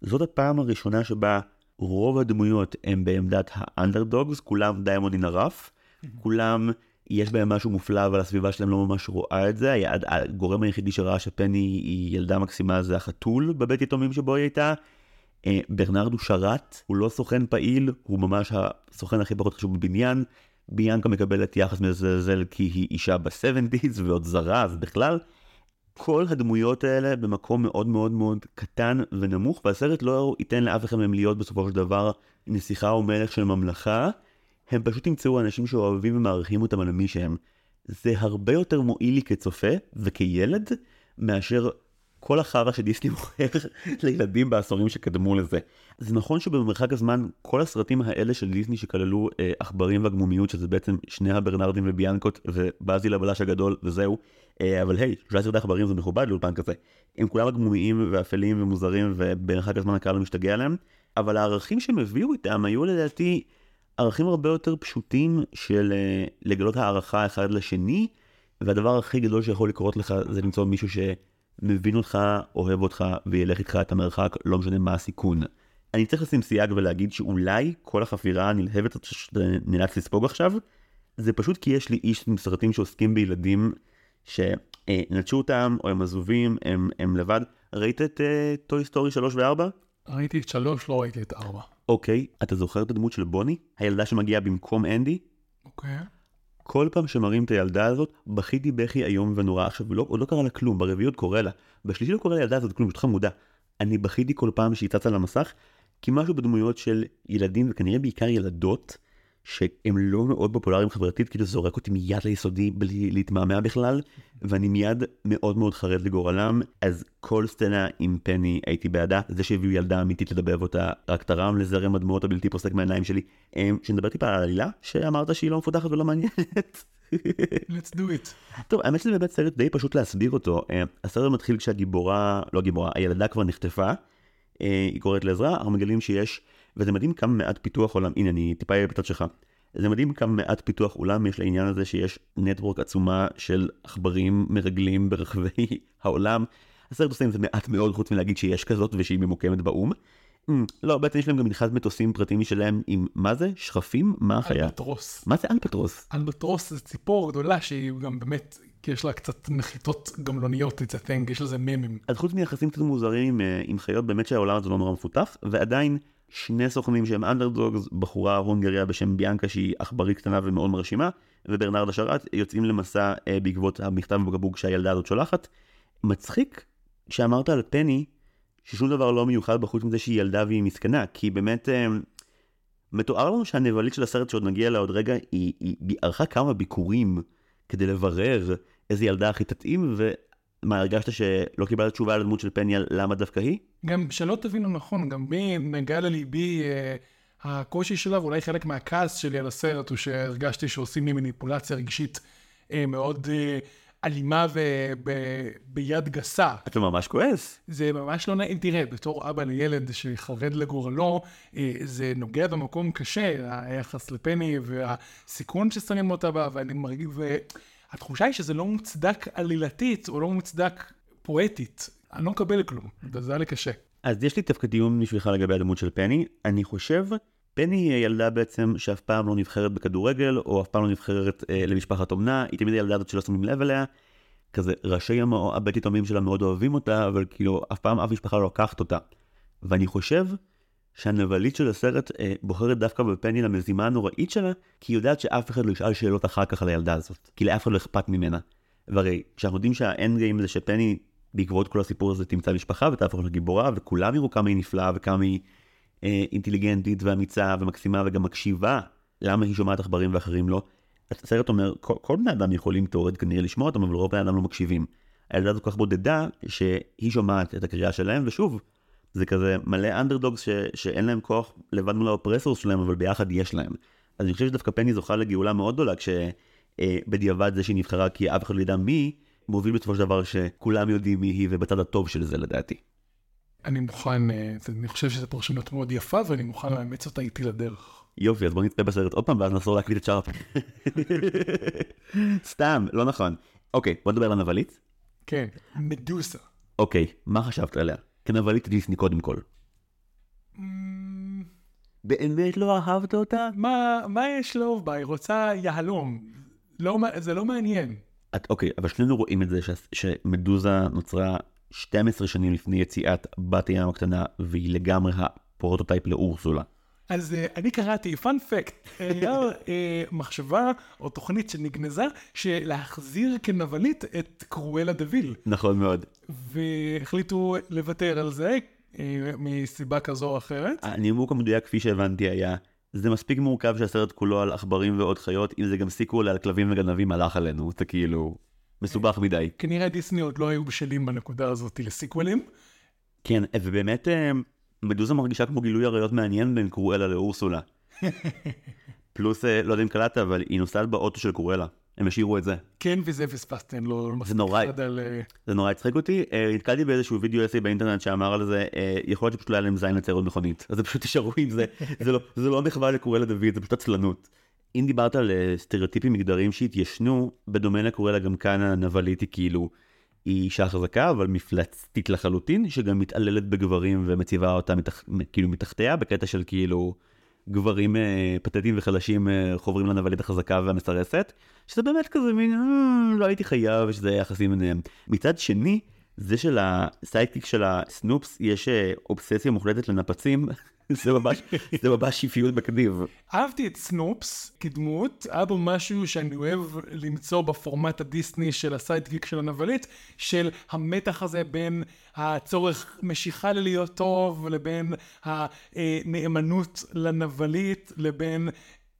זאת הפעם הראשונה שבה רוב הדמויות הם בעמדת ה underdogs, כולם diamond in the rough, כולם יש בהם משהו מופלא אבל הסביבה שלהם לא ממש רואה את זה, הגורם היחידי שראה שפני היא ילדה מקסימה זה החתול בבית יתומים שבו היא הייתה. אה, ברנרד הוא שרת, הוא לא סוכן פעיל, הוא ממש הסוכן הכי פחות חשוב בבניין. ביאנקה מקבלת יחס מזלזל כי היא אישה ב-70's ועוד זרה, אז בכלל, כל הדמויות האלה במקום מאוד מאוד מאוד קטן ונמוך, והסרט לא ייתן לאף אחד מהם להיות בסופו של דבר נסיכה או מלך של ממלכה, הם פשוט ימצאו אנשים שאוהבים ומעריכים אותם על מי שהם. זה הרבה יותר מועיל לי כצופה וכילד, מאשר כל החרא שדיסני מוכר לילדים בעשורים שקדמו לזה. זה נכון שבמרחק הזמן כל הסרטים האלה של דיסני שכללו אה, עכברים והגמומיות שזה בעצם שני הברנרדים וביאנקות ובאזיל הבלש הגדול וזהו. אה, אבל היי, שלושה סרטי עכברים זה מכובד לאולפן כזה. הם כולם הגמומיים ואפלים ומוזרים ובמרחק הזמן הקהל משתגע עליהם. אבל הערכים שהם הביאו איתם היו לדעתי ערכים הרבה יותר פשוטים של אה, לגלות הערכה אחד לשני. והדבר הכי גדול שיכול לקרות לך זה למצוא מישהו שמבין אותך, אוהב אותך וילך איתך את המרחק, לא משנה מה הסיכון. אני צריך לשים סייג ולהגיד שאולי כל החפירה הנלהבת הזאת שאתה נאלץ לספוג עכשיו, זה פשוט כי יש לי איש עם סרטים שעוסקים בילדים שנטשו אותם או הם עזובים, הם, הם לבד. ראית את Toy Story 3 ו-4? ראיתי את שלוש, לא ראיתי את ארבע. אוקיי, אתה זוכר את הדמות של בוני? הילדה שמגיעה במקום אנדי? אוקיי. כל פעם שמראים את הילדה הזאת, בכיתי בכי איום ונורא. עכשיו, לא, עוד לא קרה לה כלום, ברביעי קורה לה. בשלישי לא קורה לילדה הזאת כלום, פשוט חמודה. אני בכיתי כל פעם שהיא צצה למסך, כי משהו בדמויות של ילדים, וכנראה בעיקר ילדות, שהם לא מאוד פופולריים חברתית, כאילו זורק אותי מיד ליסודי בלי להתמהמה בכלל, ואני מיד מאוד מאוד חרד לגורלם, אז כל סצנה עם פני הייתי בעדה, זה שהביאו ילדה אמיתית לדבב אותה, רק תרם לזרם הדמעות הבלתי פוסק מהעיניים שלי. אמ, שנדבר טיפה על העלילה, שאמרת שהיא לא מפותחת ולא מעניינת. let's do it. טוב, האמת שזה באמת סרט די פשוט להסביר אותו. אה, הסרט מתחיל כשהגיבורה, לא גיבורה, הילדה כבר נחטפה, אה, היא קוראת לעזרה, אנחנו מגלים שיש, וזה מדהים כמה מעט פיתוח עולם, הנה אני טיפה אהיה בצד שלך. זה מדהים כמה מעט פיתוח עולם יש לעניין הזה שיש נטוורק עצומה של עכברים מרגלים ברחבי <laughs> העולם. הסרט עושה עם זה מעט מאוד חוץ מלהגיד שיש כזאת ושהיא ממוקמת באו"ם. אמ, לא, בעצם יש להם גם מנחת מטוסים פרטי משלהם עם, מה זה? שכפים? מה החיה? אלבטרוס. מה זה אלפטרוס? אלבטרוס זה ציפור גדולה שהיא גם באמת, כי יש לה קצת נחיתות גמלוניות, it's a thing, יש לזה ממים. אז חוץ מיחסים קצת מוזרים אה, עם חיות, באמת שהעולם הזה לא נורא מפותח, ועדיין שני סוכנים שהם אנדרדוגס, בחורה הונגריה בשם ביאנקה שהיא עכברית קטנה ומאוד מרשימה, וברנרד השרת יוצאים למסע אה, בעקבות המכתב בגבוג שהילדה הזאת שולחת. מצחיק שאמרת על פני ששום דבר לא מיוחד בחוץ מזה שהיא ילדה והיא מסכנה, כי באמת אה, מתואר לנו שהנבלית של הסרט שעוד נגיע אליה עוד רגע, היא, היא, היא ערכה כמה ביקורים כדי לברר איזה ילדה הכי תתאים, ומה, הרגשת שלא קיבלת תשובה על הדמות של פני על למה דווקא היא? גם שלא תבינו נכון, גם בי נגע לליבי אה, הקושי שלה, ואולי חלק מהכעס שלי על הסרט הוא שהרגשתי שעושים לי מניפולציה רגשית אה, מאוד אה, אלימה וביד גסה. אתה ממש כועס. זה ממש לא נעים. תראה, בתור אבא לילד שחרד לגורלו, אה, זה נוגע במקום קשה, היחס לפני והסיכון ששמים אותה בה, ואני מרגיש... והתחושה היא שזה לא מוצדק עלילתית, או לא מוצדק פואטית. אני לא מקבל כלום, וזה היה לי קשה. אז יש לי דווקא דיון בשבילך לגבי הדמות של פני. אני חושב, פני היא הילדה בעצם שאף פעם לא נבחרת בכדורגל, או אף פעם לא נבחרת אה, למשפחת אומנה, היא תמיד הילדה הזאת שלא שמים לב אליה. כזה ראשי הבית יתומים שלה מאוד אוהבים אותה, אבל כאילו אף פעם אף משפחה לא לוקחת אותה. ואני חושב שהנבלית של הסרט אה, בוחרת דווקא בפני למזימה הנוראית שלה, כי היא יודעת שאף אחד לא ישאל שאלות אחר כך על הילדה הזאת. כי לאף אחד לא אכפת ממנה. והרי כשאנחנו יודעים שה end game זה שפני בעקבות כל הסיפור הזה תמצא משפחה ותהפוך לגיבורה, וכולם יראו כמה היא נפלאה וכמה היא אה, אינטליגנטית ואמיצה ומקסימה וגם מקשיבה למה היא שומעת עכברים ואחרים לא. הסרט אומר, כל, כל בני אדם יכולים תאורטית כנראה לשמוע אותם, אבל רוב בני אדם לא מקשיבים. הילדה הזו כל כך בודדה, שהיא שומעת את הקריאה שלהם, ושוב, זה כזה מלא underdogs ש, שאין להם כוח לבד מול ה oppressors שלהם, אבל ביחד יש להם. אז אני חושב שדווקא פני זוכה לגאולה מאוד גדולה, כשבדיעבד זה שהיא נבחרה כי אף אחד לא ידע מי, מוביל בסופו של דבר שכולם יודעים מי היא, ובצד הטוב של זה לדעתי. אני מוכן, אה, אני חושב שזו פרשנות מאוד יפה, ואני מוכן לאמץ אותה איתי לדרך. יופי, אז בוא נצפה בסרט עוד פעם, ואז נחזור להקליט את שאר הפעם. <laughs> סתם, לא נכון. אוקיי, בוא נדבר על הנבלית. כן, מדוסה. אוקיי, מה חשבת עליה? כנבלית דיסני קודם כל. באמת לא אהבת אותה? מה, מה יש לאהוב בה? היא רוצה יהלום. לא, זה לא מעניין. את, אוקיי, אבל שנינו רואים את זה ש, שמדוזה נוצרה 12 שנים לפני יציאת בת הים הקטנה, והיא לגמרי ה prototype לאורסולה. אז אה, אני קראתי, fun fact, היה אה, מחשבה או תוכנית שנגנזה, שלהחזיר כנבלית את קרואלה דוויל. נכון מאוד. והחליטו לוותר על זה אה, מסיבה כזו או אחרת. הנימוק המדויק כפי שהבנתי היה, זה מספיק מורכב שהסרט כולו על עכברים ועוד חיות, אם זה גם sequel על כלבים וגנבים הלך עלינו, זה כאילו מסובך מדי. כנראה דיסני עוד לא היו בשלים בנקודה הזאת לסיקוולים. כן, ובאמת אה, מדוזה מרגישה כמו גילוי עריות מעניין בין קרואלה לאורסולה. <laughs> פלוס, אה, לא יודע אם קלטת, אבל היא נוסעת באוטו של קרואלה. הם השאירו את זה. כן, וזה פספסתי, אני לא מספיק נורא חד על... זה נורא הצחיק אותי. אה, נתקלתי באיזשהו וידאו אסי באינטרנט שאמר על זה, אה, יכול להיות שפשוט לא היה להם זין לצייר עוד מכונית. אז זה פשוט תשארו עם זה. <laughs> זה לא- זה לא מחווה לקרואלה דוד, זה פשוט עצלנות. אם דיברת על סטריאוטיפים מגדריים שהתיישנו, בדומה לקרואלה גם כאן הנבלית היא כאילו, היא אישה חזקה אבל מפלצתית לחלוטין, שגם מתעללת בגברים ומציבה אותה מתח, כאילו מתחתיה, בקטע של כאילו גברים אה, פתטיים וחלשים אה, חוברים לנבלית החזקה והמסרסת, שזה באמת כזה מין, אה, לא הייתי חייב שזה יחסים ביניהם. מצד שני, זה של הסיידקיק של הסנופס, יש אה, אובססיה מוחלטת לנפצים, <laughs> זה ממש, זה ממש שפיות בקדיב. אהבתי את סנופס כדמות, היה בו משהו שאני אוהב למצוא בפורמט הדיסני של הסיידקיק של הנבלית, של המתח הזה בין הצורך משיכה ללהיות טוב, לבין הנאמנות לנבלית, לבין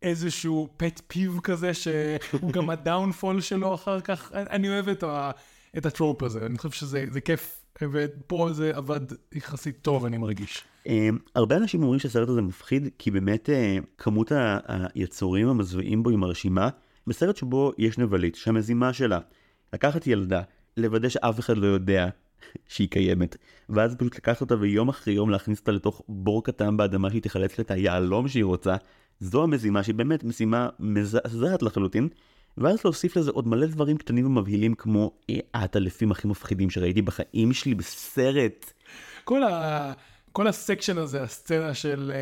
איזשהו פט פיו כזה, שהוא גם <laughs> הדאונפול שלו אחר כך. אני אוהב את, ה, את הטרופ הזה, אני חושב שזה זה כיף, ופה זה עבד יחסית טוב, אני מרגיש. אה, הרבה אנשים אומרים שהסרט הזה מפחיד, כי באמת אה, כמות היצורים המזוויעים בו היא מרשימה. בסרט שבו יש נבלית, שהמזימה שלה לקחת ילדה, לוודא שאף אחד לא יודע <laughs> שהיא קיימת, ואז פשוט לקחת אותה ויום אחרי יום להכניס אותה לתוך בור קטן באדמה שהיא תחלץ את היהלום שהיא רוצה, זו המזימה שהיא באמת משימה מזעזעת לחלוטין. ואז להוסיף לזה עוד מלא דברים קטנים ומבהילים כמו אה, העטלפים הכי מפחידים שראיתי בחיים שלי בסרט. כל, ה, כל ה section הזה, הסצנה של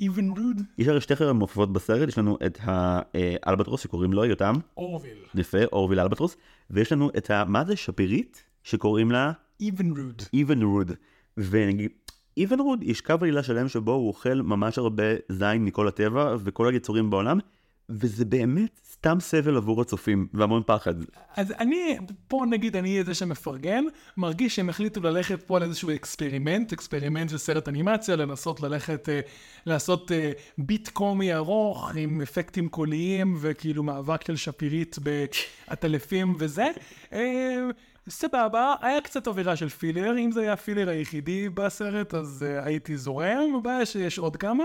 Evinrude, יש הרי שתי חבר'ה מופיעות בסרט, יש לנו את האלבטרוס שקוראים לו יותם, אורוויל. יפה, אורוויל אלבטרוס, ויש לנו את ה... מה זה? שפירית? שקוראים לה איבן רוד. איבן רוד. ונגיד, Evinrude יש קו עלילה שלם שבו הוא אוכל ממש הרבה זין מכל הטבע וכל היצורים בעולם, וזה באמת סתם סבל עבור הצופים, והמון פחד. אז אני, פה נגיד אני זה שמפרגן, מרגיש שהם החליטו ללכת פה על איזשהו experiment, experiment של סרט אנימציה, לנסות ללכת, אה, לעשות אה, ביט קומי ארוך עם אפקטים קוליים וכאילו מאבק של שפירית בעטלפים וזה. אה, סבבה, היה קצת אווירה של פילר, אם זה היה הפילר היחידי בסרט אז אה, הייתי זורם, הבעיה שיש עוד כמה.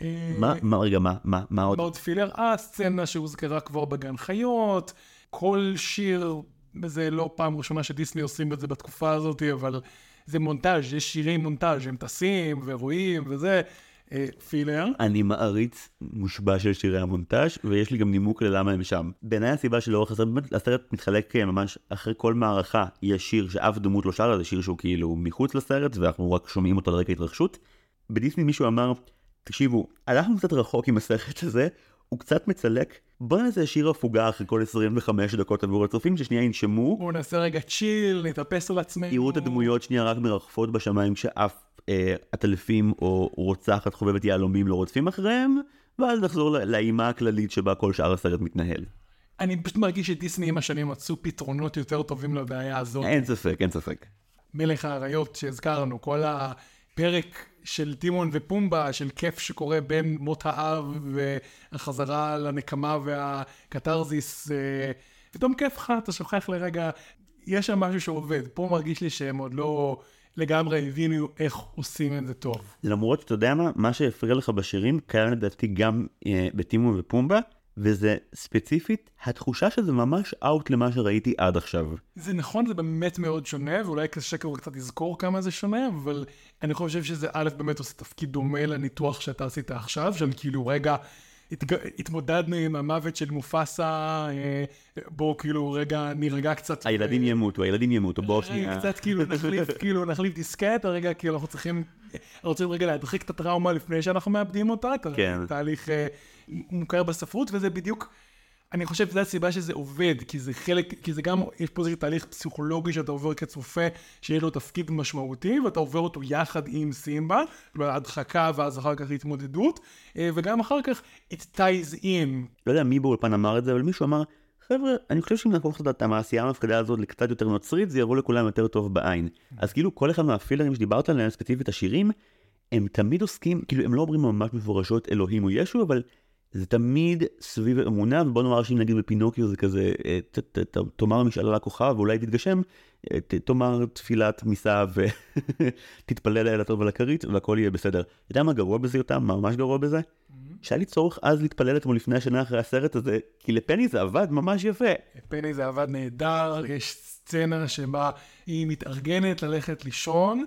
אה, מה, מה, רגע, מה, מה, מה עוד? מה עוד פילר? הסצנה שהוזכרה כבר בגן חיות, כל שיר, זה לא פעם ראשונה שדיסני עושים את זה בתקופה הזאת, אבל זה מונטאז', יש שירי מונטאז', הם טסים ורואים וזה, אה, פילר. אני מעריץ מושבע של שירי המונטאז' ויש לי גם נימוק ללמה הם שם. בעיניי הסיבה שלאורך הסרט, באמת הסרט מתחלק אה, ממש אחרי כל מערכה, יש שיר שאף דמות לא שרה, זה שיר שהוא כאילו מחוץ לסרט ואנחנו רק שומעים אותו על רקע התרחשות. בדיסני מישהו אמר, תקשיבו, הלכנו קצת רחוק עם הסרט הזה, הוא קצת מצלק, בוא נעשה שיר הפוגה אחרי כל 25 דקות עבור הצופים ששנייה ינשמו, בואו נעשה רגע צ'יל, נתאפס על עצמנו. יראו את הדמויות שנייה רק מרחפות בשמיים כשאף אה, עטלפים או רוצחת חובבת יהלומים לא רודפים אחריהם, ואז נחזור לאימה הכללית שבה כל שאר הסרט מתנהל. אני פשוט מרגיש שדיסני עם השנים מצאו פתרונות יותר טובים לבעיה הזאת. אין ספק, אין ספק. מלך האריות שהזכרנו, כל הפרק של טימון ופומבה, של כיף שקורה בין מות האב והחזרה לנקמה והקתרזיס, אה, פתאום כיף לך, אתה שוכח לרגע, יש שם משהו שעובד. פה מרגיש לי שהם עוד לא לגמרי הבינו איך עושים את זה טוב. למרות שאתה יודע מה, מה שהפריע לך בשירים קיים לדעתי גם אה, בטימון ופומבה, וזה ספציפית התחושה שזה ממש אאוט למה שראיתי עד עכשיו. זה נכון, זה באמת מאוד שונה, ואולי קשה כבר קצת לזכור כמה זה שונה, אבל אני חושב שזה א', באמת עושה תפקיד דומה לניתוח שאתה עשית עכשיו, של כאילו, רגע, התג... התמודדנו עם המוות של מופסה, אה, בואו כאילו רגע נירגע קצת. הילדים ימותו, הילדים ימותו, בוא רגע, שנייה. קצת כאילו נחליף, <laughs> כאילו נחליף דיסקט, רגע, כאילו אנחנו צריכים, רוצים רגע להדחיק את הטראומה לפני שאנחנו מאבדים אותה, כן. תהליך אה, מוכר בספרות, וזה בדיוק, אני חושב שזו הסיבה שזה עובד, כי זה חלק, כי זה גם, יש פה איזה תהליך פסיכולוגי שאתה עובר כצופה, שיש לו תפקיד משמעותי, ואתה עובר אותו יחד עם סימבה, כלומר הדחקה ואז אחר כך התמודדות, אה, וגם אחר כך it ties in. לא יודע מי באולפן אמר את זה, אבל מישהו אמר, חבר'ה, אני חושב שאם נהפוך את המעשייה המפקדה הזאת לקצת יותר נוצרית, זה יבוא לכולם יותר טוב בעין. אז כאילו כל אחד מהפילרים שדיברת עליהם, ספציפית השירים, הם תמיד עוסקים, כאילו הם לא אומרים ממש מפורשות אלוהים או ישו, אבל זה תמיד סביב אמונה, ובוא נאמר שאם נגיד בפינוקיו זה כזה, אה, ת- ת- ת- תאמר משאלה לכוכב ואולי תתגשם, אה, ת- תאמר תפילת מיסה ותתפלל <laughs> אל הטוב ולכרית והכל יהיה בסדר. אתה יודע מה גרוע בזה יותר? מה ממש גרוע בזה? שהיה לי צורך אז להתפלל אתמול לפני השנה אחרי הסרט הזה, כי לפני זה עבד ממש יפה. פני זה עבד נהדר, יש סצנה שבה היא מתארגנת ללכת לישון,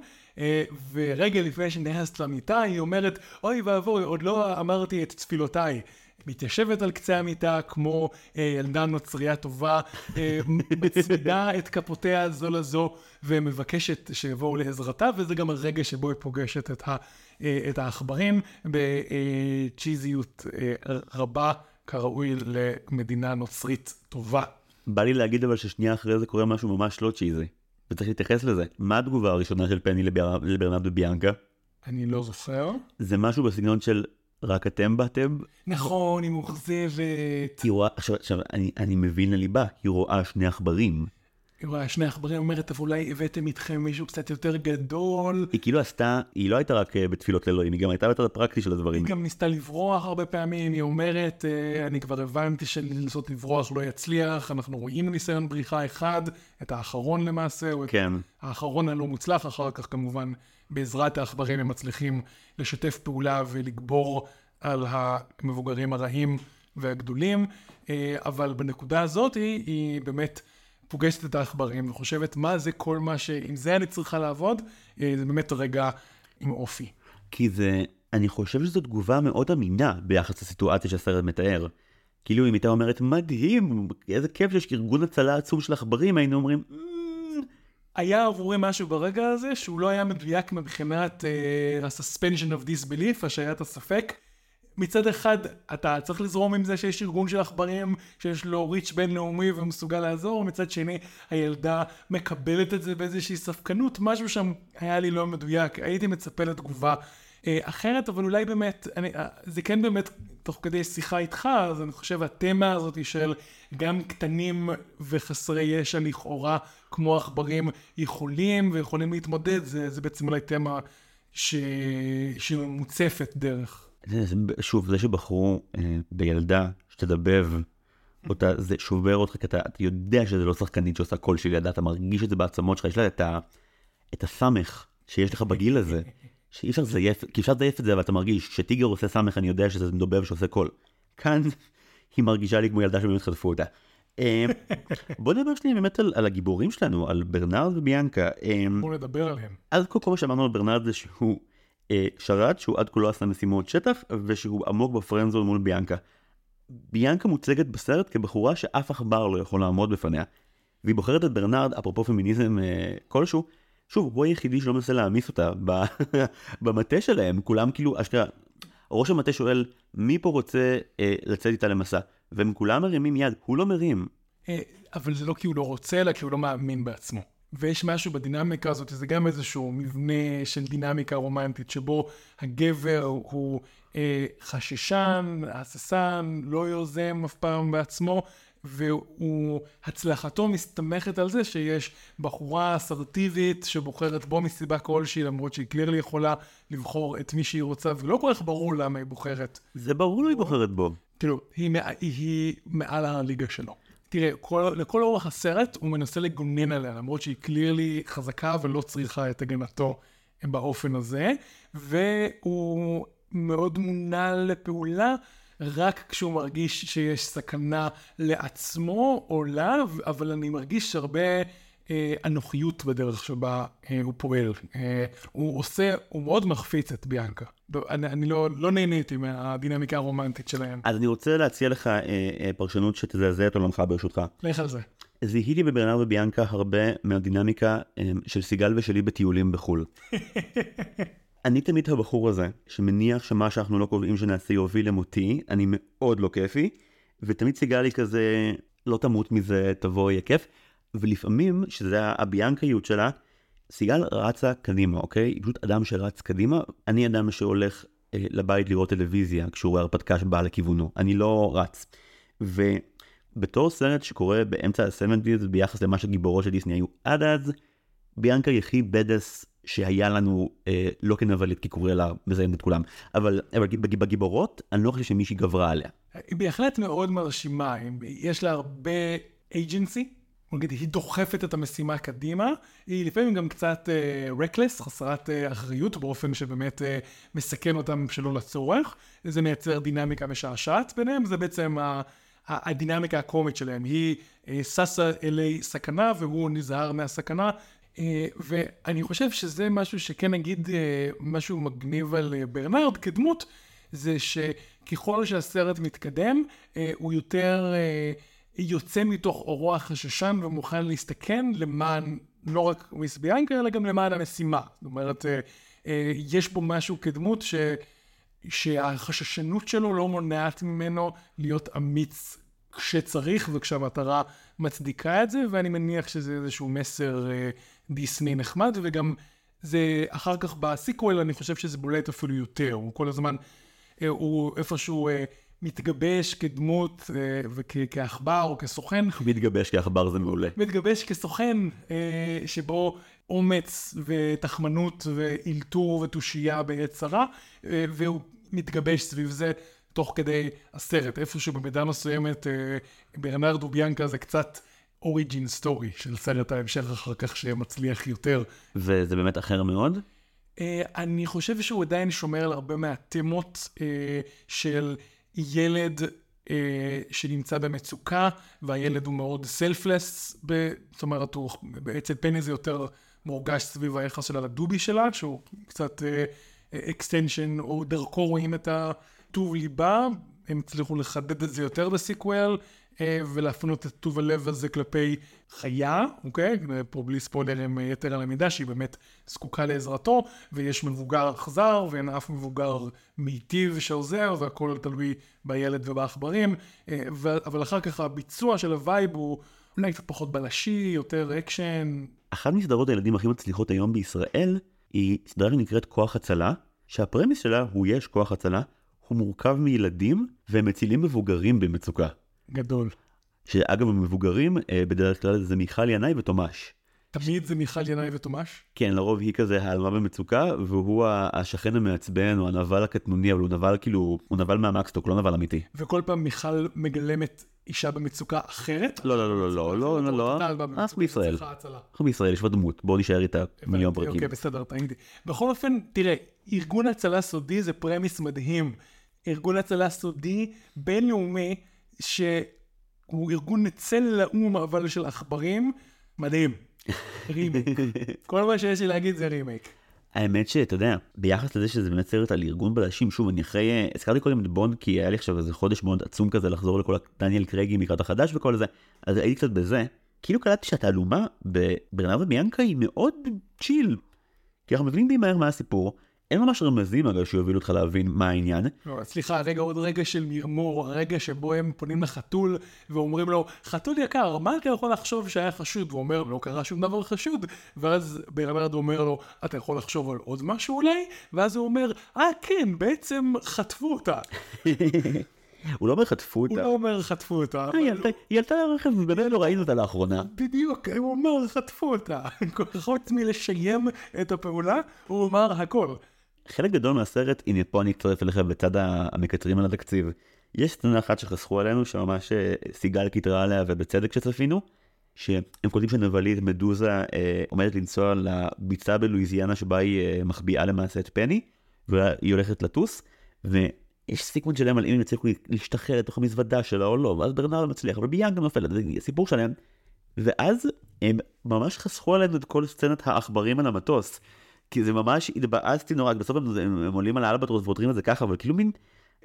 ורגע לפני שנכנסת למיטה היא אומרת, אוי ואבוי, עוד לא אמרתי את תפילותיי. מתיישבת על קצה המיטה כמו אה, ילדה נוצרייה טובה, אה, מצמידה את כפותיה זו לזו ומבקשת שיבואו לעזרתה, וזה גם הרגע שבו היא פוגשת את, ה, אה, את העכברים בצ'יזיות אה, רבה, כראוי למדינה נוצרית טובה. בא לי להגיד אבל ששנייה אחרי זה קורה משהו ממש לא צ'יזי. וצריך להתייחס לזה. מה התגובה הראשונה של פני לבר... לברנרדו ביאנקה? אני לא זוכר. זה משהו בסגנון של רק אתם באתם? נכון, היא מאוכזבת. היא רואה, עכשיו, עכשיו אני, אני מבין לליבה, היא רואה שני עכברים. היא רואה שני עכברים, אומרת, אבל אולי הבאתם איתכם מישהו קצת יותר גדול. היא כאילו עשתה, היא לא הייתה רק אה, בתפילות לאלוהים, היא גם הייתה בצד הפרקטי של הדברים. היא גם ניסתה לברוח הרבה פעמים, היא אומרת, אה, אני כבר הבנתי שלנסות לברוח לא יצליח, אנחנו רואים ניסיון בריחה אחד, את האחרון למעשה, או את כן. האחרון הלא מוצלח, אחר כך כמובן בעזרת העכברים הם מצליחים לשתף פעולה ולגבור על המבוגרים הרעים והגדולים, אה, אבל בנקודה הזאת היא, היא באמת פוגשת את העכברים וחושבת מה זה כל מה ש... עם זה אני צריכה לעבוד, אה, זה באמת רגע עם אופי. כי זה, אני חושב שזו תגובה מאוד אמינה ביחס לסיטואציה שהסרט מתאר. כאילו אם הייתה אומרת, מדהים, איזה כיף שיש ארגון הצלה עצום של עכברים, היינו אומרים, "מ, היה עבורי משהו ברגע הזה שהוא לא היה מדויק מבחינת uh, ה-suspension of disbelief, השעיית הספק. מצד אחד, אתה צריך לזרום עם זה שיש ארגון של עכברים, שיש לו ריץ' בינלאומי ומסוגל לעזור, ומצד שני, הילדה מקבלת את זה באיזושהי ספקנות, משהו שם היה לי לא מדויק, הייתי מצפה לתגובה אה, אחרת, אבל אולי באמת, אני, אה, זה כן באמת תוך כדי שיחה איתך, אז אני חושב התמה הזאת של גם קטנים וחסרי ישע לכאורה, כמו עכברים, יכולים ויכולים להתמודד, זה, זה בעצם אולי תמה ש... שמוצפת דרך. שוב, זה שבחרו אה, בילדה שתדבב אותה, זה שובר אותך, כי אתה, אתה יודע שזה לא שחקנית שעושה קול של ילדה, אתה מרגיש את זה בעצמות שלך, יש לה את, ה, את הסמך שיש לך בגיל הזה, שאי אפשר לזייף, כי אפשר לזייף את זה, אבל אתה מרגיש שטיגר עושה סמך, אני יודע שזה מדובב שעושה קול. כאן היא מרגישה לי כמו ילדה שבאמת חטפו אותה. אה, בוא נדבר שנייה באמת על, על הגיבורים שלנו, על ברנרד וביאנקה. אה, בואו נדבר עליהם. אז כל, כל מה שאמרנו על ברנרד זה שהוא שרת, שהוא עד כה לא עשה משימות שטח, ושהוא עמוק בפרנזון מול ביאנקה. ביאנקה מוצגת בסרט כבחורה שאף עכבר לא יכול לעמוד בפניה. והיא בוחרת את ברנרד, אפרופו פמיניזם אה, כלשהו, שוב, הוא היחידי שלא מנסה להעמיס אותה <laughs> במטה שלהם, כולם כאילו, אשכרה, ראש המטה שואל, מי פה רוצה אה, לצאת איתה למסע? והם כולם מרימים יד, הוא לא מרים. אה, אבל זה לא כי הוא לא רוצה, אלא כי הוא לא מאמין בעצמו. ויש משהו בדינמיקה הזאת, זה גם איזשהו מבנה של דינמיקה רומנטית, שבו הגבר הוא אה, חששן, הססן, לא יוזם אף פעם בעצמו, והוא, הצלחתו מסתמכת על זה שיש בחורה אסרטיבית שבוחרת בו מסיבה כלשהי, למרות שהיא קלירלי יכולה לבחור את מי שהיא רוצה, ולא כל כך ברור למה היא בוחרת. זה ברור לו היא בוחרת בו. כאילו, היא, היא, היא מעל הליגה שלו. תראה, כל, לכל אורך הסרט הוא מנסה לגונן עליה, למרות שהיא קלירלי חזקה ולא צריכה את הגנתו באופן הזה, והוא מאוד מונע לפעולה רק כשהוא מרגיש שיש סכנה לעצמו או לה, אבל אני מרגיש הרבה אנוכיות בדרך שבה אה, הוא פועל. אה, הוא עושה, הוא מאוד מחפיץ את ביאנקה. אני, אני לא, לא נהניתי מהדינמיקה הרומנטית שלהם. אז אני רוצה להציע לך אה, אה, פרשנות שתזעזע את עולמך ברשותך. לך על זה. זיהיתי בברנרד וביאנקה הרבה מהדינמיקה אה, של סיגל ושלי בטיולים בחו"ל. <laughs> אני תמיד הבחור הזה, שמניח שמה שאנחנו לא קובעים שנעשה יוביל למותי, אני מאוד לא כיפי, ותמיד סיגל היא כזה, לא תמות מזה, תבוא, יהיה כיף, ולפעמים, שזה הביאנקאיות שלה, סיגל רצה קדימה, אוקיי? היא פשוט אדם שרץ קדימה, אני אדם שהולך אה, לבית לראות טלוויזיה כשהוא רואה הרפתקה שבאה לכיוונו, אני לא רץ. ובתור סרט שקורה באמצע ה-70's ביחס למה שגיבורות של דיסני היו עד אז, ביאנקה היא הכי בדס שהיה לנו, אה, לא כנבלית, כי קורלה מזיינת את כולם, אבל, אבל בג- בגיבורות, אני לא חושב שמישהי גברה עליה. היא בהחלט מאוד מרשימה, יש לה הרבה agency, נגיד, היא דוחפת את המשימה קדימה, היא לפעמים גם קצת uh, reckless, חסרת uh, אחריות, באופן שבאמת uh, מסכן אותם שלא לצורך, זה מייצר דינמיקה משעשעת ביניהם, זה בעצם ה... הדינמיקה הקומית שלהם, היא uh, ששה אלי סכנה והוא נזהר מהסכנה, uh, ואני חושב שזה משהו שכן נגיד uh, משהו מגניב על uh, ברנרד כדמות, זה שככל שהסרט מתקדם, אה, הוא יותר אה, יוצא מתוך אורו החששן ומוכן להסתכן למען לא רק מיס ביאנקה, אלא גם למען המשימה. זאת אומרת, אה, אה, יש פה משהו כדמות ש... שהחששנות שלו לא מונעת ממנו להיות אמיץ כשצריך וכשהמטרה מצדיקה את זה, ואני מניח שזה איזשהו מסר אה, דיסני נחמד, וגם זה אחר כך בסיקוול, אני חושב שזה בולט אפילו יותר, הוא כל הזמן, הוא איפשהו מתגבש כדמות אה, וכעכבר או כסוכן, מתגבש כעכבר זה מעולה. מתגבש כסוכן אה, שבו אומץ ותחמנות ואילתור ותושייה בעת צרה, אה, והוא מתגבש סביב זה תוך כדי הסרט. איפשהו במידה מסוימת ברנרדו ביאנקה זה קצת origin story של סרט ההמשך אחר כך שמצליח יותר. וזה באמת אחר מאוד. אני חושב שהוא עדיין שומר על הרבה מהתמות של ילד אה, שנמצא במצוקה, והילד הוא מאוד selfless, זאת אומרת, הוא בעצם פני זה יותר מורגש סביב היחס שלה לדובי שלה, שהוא קצת extension, או דרכו רואים את הטוב ליבה, הם הצליחו לחדד את זה יותר ב sequel. אה, ולהפנות את טוב הלב הזה כלפי חיה, אוקיי? פה בלי ספוילרים יתר על המידה, שהיא באמת זקוקה לעזרתו, ויש מבוגר אכזר, ואין אף מבוגר מיטיב שעוזר, והכל תלוי בילד ובעכברים, אה, אבל אחר כך הביצוע של ה vibe הוא אולי קצת פחות בלשי, יותר אקשן. אחת מסדרות הילדים הכי מצליחות היום בישראל היא סדרה שנקראת כוח הצלה, שהפרמיס שלה הוא יש כוח הצלה, הוא מורכב מילדים והם מצילים מבוגרים במצוקה. גדול. שאגב המבוגרים אה, בדרך כלל זה מיכל ינאי ותומש. תמיד זה מיכל ינאי ותומש? כן, לרוב היא כזה העלמה במצוקה, והוא השכן המעצבן, או הנבל הקטנוני, אבל הוא נבל כאילו, הוא נבל מהמקסטוק, לא נבל אמיתי. וכל פעם מיכל מגלמת אישה במצוקה אחרת? לא, לא, לא, לא, לא, לא, לא, במצוקה, אנחנו בישראל. אנחנו בישראל, יש בה דמות, בואו נישאר איתה מיליון פרקים. אוקיי, בסדר, טעיתי. בכל אופן, תראה, ארגון הצלה סודי זה premise מדהים. ארגון הצלה סודי בינלאומי, שהוא ארגון צל לאו"ם אבל של עכברים, מדהים. רימייק. <laughs> כל מה שיש לי להגיד זה רימייק. האמת שאתה יודע, ביחס לזה שזה באמת סרט על ארגון בלשים, שוב, אני אחרי, אה, הזכרתי קודם את בונד, כי היה לי עכשיו איזה חודש מאוד עצום כזה לחזור לכל הדניאל קרייגים לקראת החדש וכל זה, אז הייתי קצת בזה. כאילו קלטתי שהתעלומה בברנרדו ביאנקה היא מאוד צ'יל. כי אנחנו מבינים די מהר מה הסיפור, אין ממש רמזים אגב שיובילו אותך להבין מה העניין. לא, סליחה, רגע, עוד רגע של מרמור, הרגע שבו הם פונים לחתול ואומרים לו, חתול יקר, מה אתה יכול לחשוב שהיה חשוד? והוא אומר, לא קרה שום דבר חשוד. ואז ברנרד אומר לו, אתה יכול לחשוב על עוד משהו אולי? ואז הוא אומר, אה כן, בעצם חטפו אותה. הוא לא אומר חטפו הוא אותה. לא אומר חטפו אותה, אה, היא עלתה- היא עלתה לרכב ובאמת לא ראינו אותה לאחרונה. בדיוק, הוא אומר, חטפו אותה. <laughs> חוץ מלשיים את הפעולה, הוא אמר הכל. חלק גדול מהסרט, הנה פה אני אצטרף אליך בצד המקטרים על התקציב. יש סצנה אחת שחסכו עלינו, שממש אה, סיגל קיטרה עליה ובצדק שצפינו, שהם קולטים שנבלית מדוזה אה, עומדת לנסוע לביצה בלואיזיאנה שבה היא אה, מחביאה למעשה את פני, והיא הולכת לטוס, ויש סיכון שלהם על אם הם יצליחו להשתחרר לתוך המזוודה שלה או לא, ואז ברנרד מצליח, אבל ביאנקה נופלת, זה סיפור שלהם. ואז הם ממש חסכו עלינו את כל סצנת העכברים על המטוס. כי זה ממש התבאסתי נורא, בסוף הם, הם, הם עולים על האלבטרוס ועוטרים את זה ככה, אבל כאילו מין,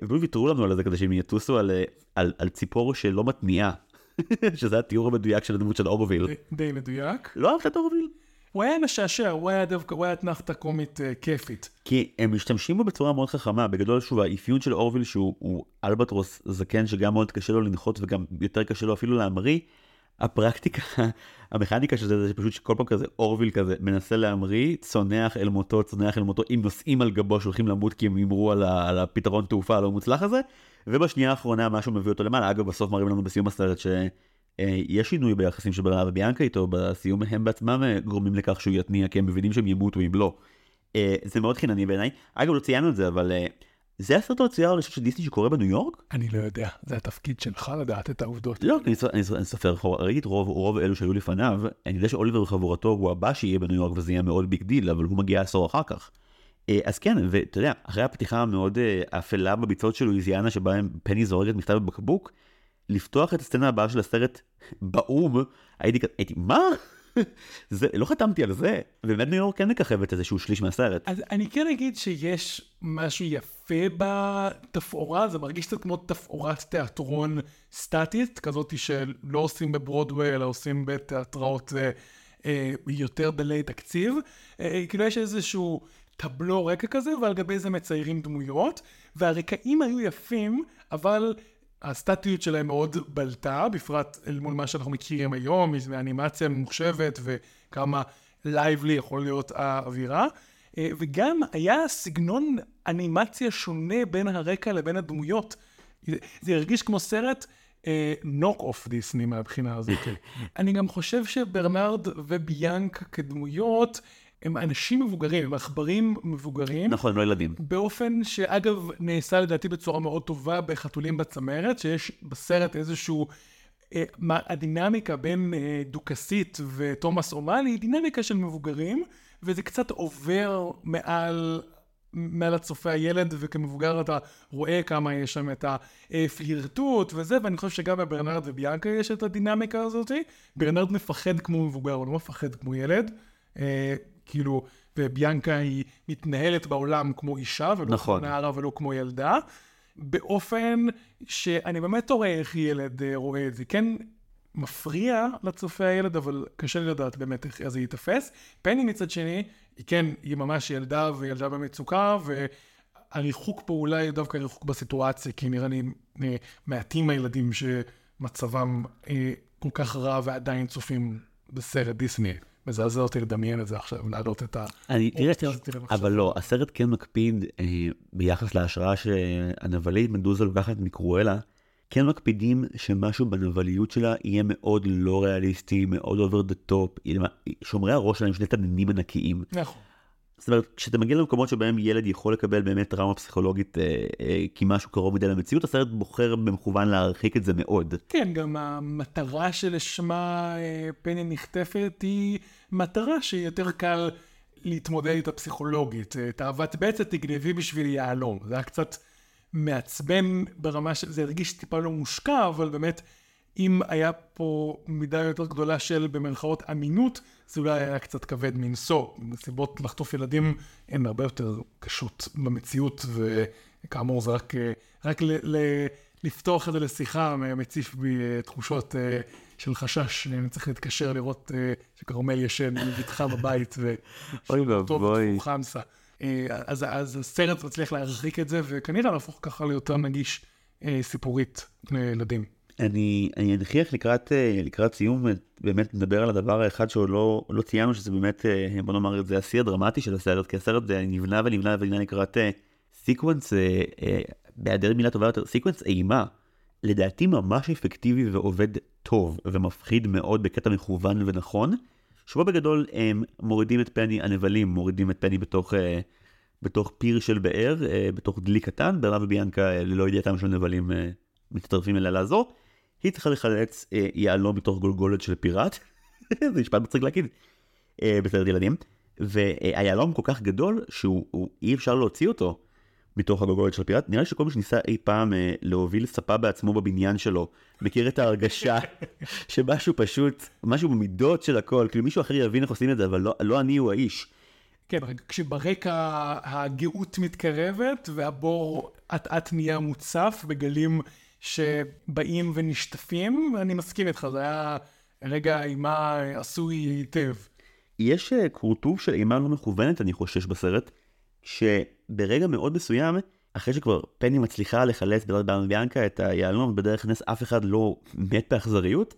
הם כאילו ויתרו לנו על זה כדי שהם יטוסו על, אה, על, על ציפור שלא מתניעה. <laughs> שזה התיאור המדויק של הדמות של אורוויל. די- מדויק. לא אהבת את אורוויל? הוא היה משעשע, הוא היה דווקא, הוא היה אתנחתה קומית אה, כיפית. כי הם משתמשים בו בצורה מאוד חכמה, בגדול שוב האפיון של אורוויל שהוא הוא אלבטרוס זקן שגם מאוד קשה לו לנחות וגם יותר קשה לו אפילו להמריא, הפרקטיקה, המכניקה של זה זה פשוט שכל פעם כזה אורוויל כזה מנסה להמריא, צונח אל מותו, צונח אל מותו, אם נוסעים על גבו שהולכים למות כי הם הימרו על, על הפתרון תעופה הלא מוצלח הזה, ובשנייה האחרונה משהו מביא אותו למעלה, אגב בסוף מראים לנו בסיום הסרט שיש שינוי ביחסים של ברנר וביאנקה איתו, בסיום הם בעצמם אה, גורמים לכך שהוא יתניע כי הם מבינים שהם ימותו אם לא. אה, זה מאוד חינני בעיניי. אגב, לא ציינו את זה, אבל אה, זה הסרט המצויר הראשון של דיסני שקורה בניו יורק? אני לא יודע, זה התפקיד שלך לדעת את העובדות. לא, אני, סופר אחורה, ראיתי את רוב, רוב אלו שהיו לפניו, אני יודע שאוליבר וחבורתו הוא הבא שיהיה בניו יורק וזה יהיה מאוד big deal, אבל הוא מגיע עשור אחר כך. אה, אז כן, ואתה יודע, אחרי הפתיחה המאוד אה, אפלה בביצות של לואיזיאנה, שבה פני זורקת מכתב בבקבוק, לפתוח את הסצנה הבאה של הסרט באו"ם, הייתי כזה, הייתי, מה? <laughs> זה, לא חתמתי על זה. ובאמת ניו יורק כן מככבת איזשהו שליש מהסרט. אז אני כן אגיד שיש משהו יפה בתפאורה, זה מרגיש קצת כמו תפאורת תיאטרון סטטית, כזאת שלא עושים בברודוויי, אלא עושים בתיאטראות אה, אה, יותר דלי תקציב. אה, כאילו יש איזשהו טבלו רקע כזה, ועל גבי זה מציירים דמויות, והרקעים היו יפים, אבל הסטטיות שלהם מאוד בלטה, בפרט אל מול מה שאנחנו מכירים היום, מאנימציה ממוחשבת וכמה lively יכול להיות האווירה. אה, וגם היה סגנון אנימציה שונה בין הרקע לבין הדמויות. זה- זה הרגיש כמו סרט knock off דיסני מהבחינה הזאת. אני גם חושב שברנרד וביאנקה כדמויות הם אנשים מבוגרים, הם עכברים מבוגרים. נכון, הם לא ילדים. באופן שאגב נעשה לדעתי בצורה מאוד טובה בחתולים בצמרת, שיש בסרט איזשהו, אה, מה, הדינמיקה בין אה, דוכסית ותומאס אומאלי היא דינמיקה של מבוגרים, וזה קצת עובר מעל, מעל הצופה הילד, וכמבוגר אתה רואה כמה יש שם את הפלירטוט וזה, ואני חושב שגם בברנרד וביאנקה יש את הדינמיקה הזאת. ברנרד מפחד כמו מבוגר, הוא לא מפחד כמו ילד. כאילו, וביאנקה היא מתנהלת בעולם כמו אישה, ולא נכון. כמו נערה ולא כמו ילדה, באופן שאני באמת רואה איך ילד אה, רואה את זה. כן מפריע לצופה הילד, אבל קשה לי לדעת באמת איך זה ייתפס. פני מצד שני, היא כן, היא ממש ילדה וילדה במצוקה, והריחוק פה אולי דווקא ריחוק בסיטואציה, כי נראה לי אה, מעטים הילדים שמצבם אה, כל כך רע ועדיין צופים בסרט דיסני. מזעזע אותי לדמיין את זה עכשיו, להעלות את ה... אני, תראה. אבל לא, הסרט כן מקפיד אה, ביחס להשראה שהנבלית מדוזה לוקחת מקרואלה, כן מקפידים שמשהו בנבליות שלה יהיה מאוד לא ריאליסטי, מאוד over the top, שומרי הראש שלהם שני תנינים ענקיים. נכון. זאת אומרת, כשאתה מגיע למקומות שבהם ילד יכול לקבל באמת טראומה פסיכולוגית אה, אה, כי משהו קרוב מדי למציאות, הסרט בוחר במכוון להרחיק את זה מאוד. כן, גם המטרה שלשמה אה, פני נחטפת היא מטרה שיותר קל להתמודד איתה פסיכולוגית. אה, תאוות בצע תגנבי בשביל יהלום. זה היה קצת מעצבן ברמה של... זה הרגיש טיפה לא מושקע, אבל באמת, אם היה פה מידה יותר גדולה של במרכאות אמינות, זה אולי היה קצת כבד מנשוא. מסיבות לחטוף ילדים הן הרבה יותר קשות במציאות, וכאמור זה רק, אה, רק ל, ל, לפתוח את זה לשיחה מציף בי אה, תחושות אה, של חשש. אני צריך להתקשר לראות שכרמל ישן בבטחה בבית, <laughs> ואבוי. בתחום חמסה. אז, אז הסרט מצליח להרחיק את זה, וכנראה להפוך ככה ליותר נגיש סיפורית לילדים. אני, אני נניח לקראת, אה, לקראת סיום באמת נדבר על הדבר האחד שעוד לא, לא ציינו שזה באמת אה, בוא נאמר את זה השיא הדרמטי של הסרט כי הסרט נבנה ונבנה ונבנה לקראת sequence בהיעדר מילה טובה יותר sequence אימה לדעתי ממש אפקטיבי ועובד טוב ומפחיד מאוד בקטע מכוון ונכון שבו בגדול הם מורידים את פני הנבלים מורידים את פני בתוך אה, בתוך פיר של באר בתוך דלי קטן ברב וביאנקה ללא ידיעתם של נבלים מצטרפים אליה לעזור. היא צריכה לחלץ אה, יהלום מתוך גולגולת של פיראט, <laughs> זה משפט מצחיק להגיד, אה, בסרט ילדים, והיהלום כל כך גדול שהוא הוא, אי אפשר להוציא אותו מתוך הגולגולת של פיראט, נראה לי שכל מי שניסה אי פעם אה, להוביל ספה בעצמו בבניין שלו, מכיר את ההרגשה <laughs> שמשהו פשוט, משהו במידות של הכל, כאילו מישהו אחר יבין איך עושים את זה, אבל לא, לא אני הוא האיש. כן, כשברקע הגאות מתקרבת והבור אט אט נהיה מוצף בגלים שבאים ונשטפים, ואני מסכים איתך, זה היה רגע אימה עשוי היטב. יש אה, כורטוב של אימה לא מכוונת, אני חושש בסרט, שברגע מאוד מסוים, אחרי שכבר פני מצליחה לחלץ בדרך ביאנקה את היהלום, בדרך נס אף אחד לא מת באכזריות,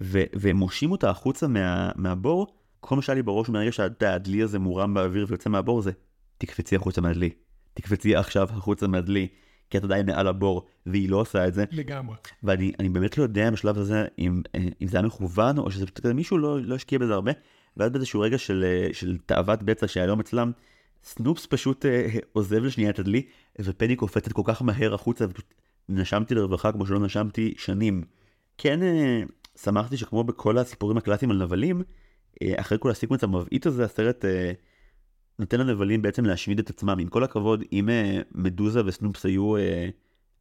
ו- ומושים אותה החוצה מה- מהבור, כל מה שהיה לי בראש מהרגע שהדלי הזה מורם באוויר ויוצא מהבור זה, תקפצי החוצה מהדלי. תקפצי עכשיו החוצה מהדלי. כי את עדיין מעל הבור, והיא לא עושה את זה. לגמרי. ואני באמת לא יודע בשלב הזה אם, אה, אם זה היה מכוון, או שזה פשוט כזה מישהו לא, לא השקיע בזה הרבה. ואז באיזשהו רגע של, אה, של תאוות בצע שהיום אצלם, סנופס פשוט אה, עוזב לשנייה את הדלי, ופני קופצת כל כך מהר החוצה, ופשוט נשמתי לרווחה כמו שלא נשמתי שנים. כן אה, שמחתי שכמו בכל הסיפורים הקלאסיים על נבלים, אה, אחרי כל הסיקוונס המבעית הזה, הסרט אה, נותן לנבלים בעצם להשמיד את עצמם. עם כל הכבוד, אם uh, מדוזה וסנופס היו uh,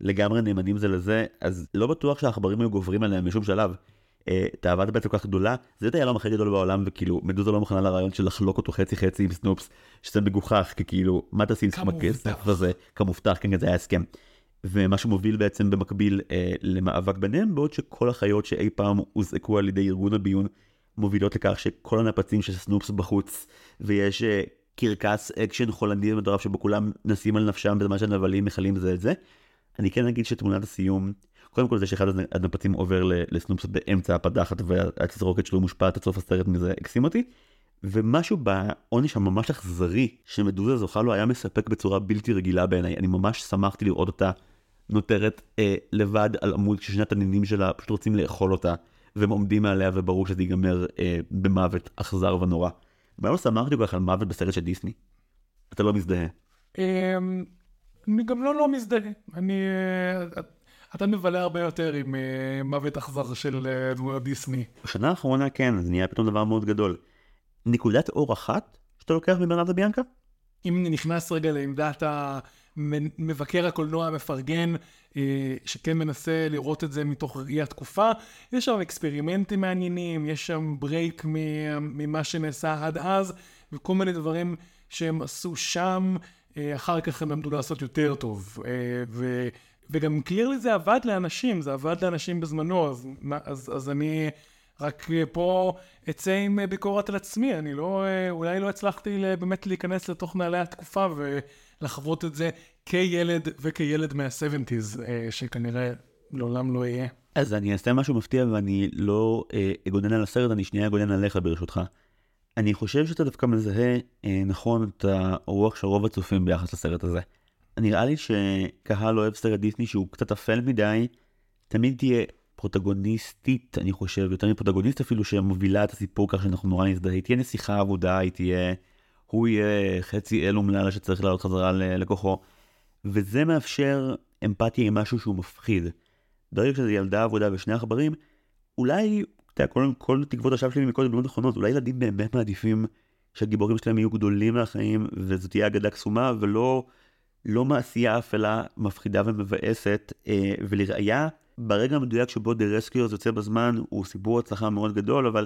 לגמרי נאמנים זה לזה, אז לא בטוח שהעכברים היו גוברים עליהם בשום שלב. אה, תאוות הבצע כל כך גדולה, זה את היהלום הכי גדול בעולם, וכאילו, מדוזה לא מוכנה לרעיון של לחלוק אותו חצי חצי עם סנופס, שזה מגוחך, כי כאילו, מה תעשי עם סכום הכסף הזה, כמובטח, כן, זה היה הסכם. ומה שמוביל בעצם במקביל אה, למאבק ביניהם, בעוד שכל החיות שאי פעם הוזעקו על ידי ארגון הביון מובילות לכך שכל הנפצים של סנופס בחוץ, ויש אה, קרקס אקשן חולנדי ומטורף שבו כולם נסים על נפשם בזמן שהנבלים מכלים זה את זה. אני כן אגיד שתמונת הסיום, קודם כל זה שאחד הנפצים עובר לסנופס באמצע הפדחת והתזרוקת שלו מושפעת עד סוף הסרט מזה הקסים אותי. ומשהו בעונש הממש אכזרי שמדוזה זוכה לו היה מספק בצורה בלתי רגילה בעיניי. אני ממש שמחתי לראות אותה נותרת אה, לבד על עמוד כששני התנינים שלה פשוט רוצים לאכול אותה והם עומדים מעליה וברור שזה ייגמר אה, במוות אכזר ונורא. מה לא שמחתי כל כך על מוות בסרט של דיסני? אתה לא מזדהה. אמ, אני גם לא לא מזדהה. אני... אה, אתה מבלה הרבה יותר עם אה, מוות אכזר של אה, דמויות דיסני. בשנה האחרונה כן, זה נהיה פתאום דבר מאוד גדול. נקודת אור אחת שאתה לוקח מברנרד וביאנקה? אם נכנס רגע לעמדת מבקר הקולנוע המפרגן, שכן מנסה לראות את זה מתוך ראי התקופה, יש שם experiment-ים מעניינים, יש שם break ממה שנעשה עד אז, וכל מיני דברים שהם עשו שם, אחר כך הם למדו לעשות יותר טוב. ו... וגם קלירלי זה עבד לאנשים, זה עבד לאנשים בזמנו, אז, אז, אז אני רק פה אצא עם ביקורת על עצמי, אני לא, אולי לא הצלחתי באמת להיכנס לתוך נעלי התקופה ולחוות את זה כילד וכילד מה-70's, שכנראה לעולם לא יהיה. אז אני אעשה משהו מפתיע ואני לא אה, אגונן על הסרט, אני שנייה אגונן עליך ברשותך. אני חושב שאתה דווקא מזהה אה, נכון את הרוח של רוב הצופים ביחס לסרט הזה. נראה לי שקהל אוהב סרט דיסני שהוא קצת אפל מדי, תמיד תהיה פרוטגוניסטית, אני חושב, יותר מפרוטגוניסט אפילו, שמובילה את הסיפור כך שאנחנו נורא נזדהה. היא תהיה נסיכה אבודה, היא תהיה... הוא יהיה חצי אל אומללה שצריך לעלות חזרה לכוחו. וזה מאפשר אמפתיה עם משהו שהוא מפחיד. ברגע שזה ילדה אבודה ושני עכברים, אולי, אתה יודע, כל, כל תקוות השווא שלי מקודם לא נכונות, אולי ילדים באמת מעדיפים שהגיבורים שלהם יהיו גדולים מהחיים, וזו תהיה אגדה קסומה, ולא לא מעשייה אפלה, מפחידה ומבאסת, אה, ולראיה, ברגע המדויק שבו The Rescuers יוצא בזמן, הוא סיפור הצלחה מאוד גדול, אבל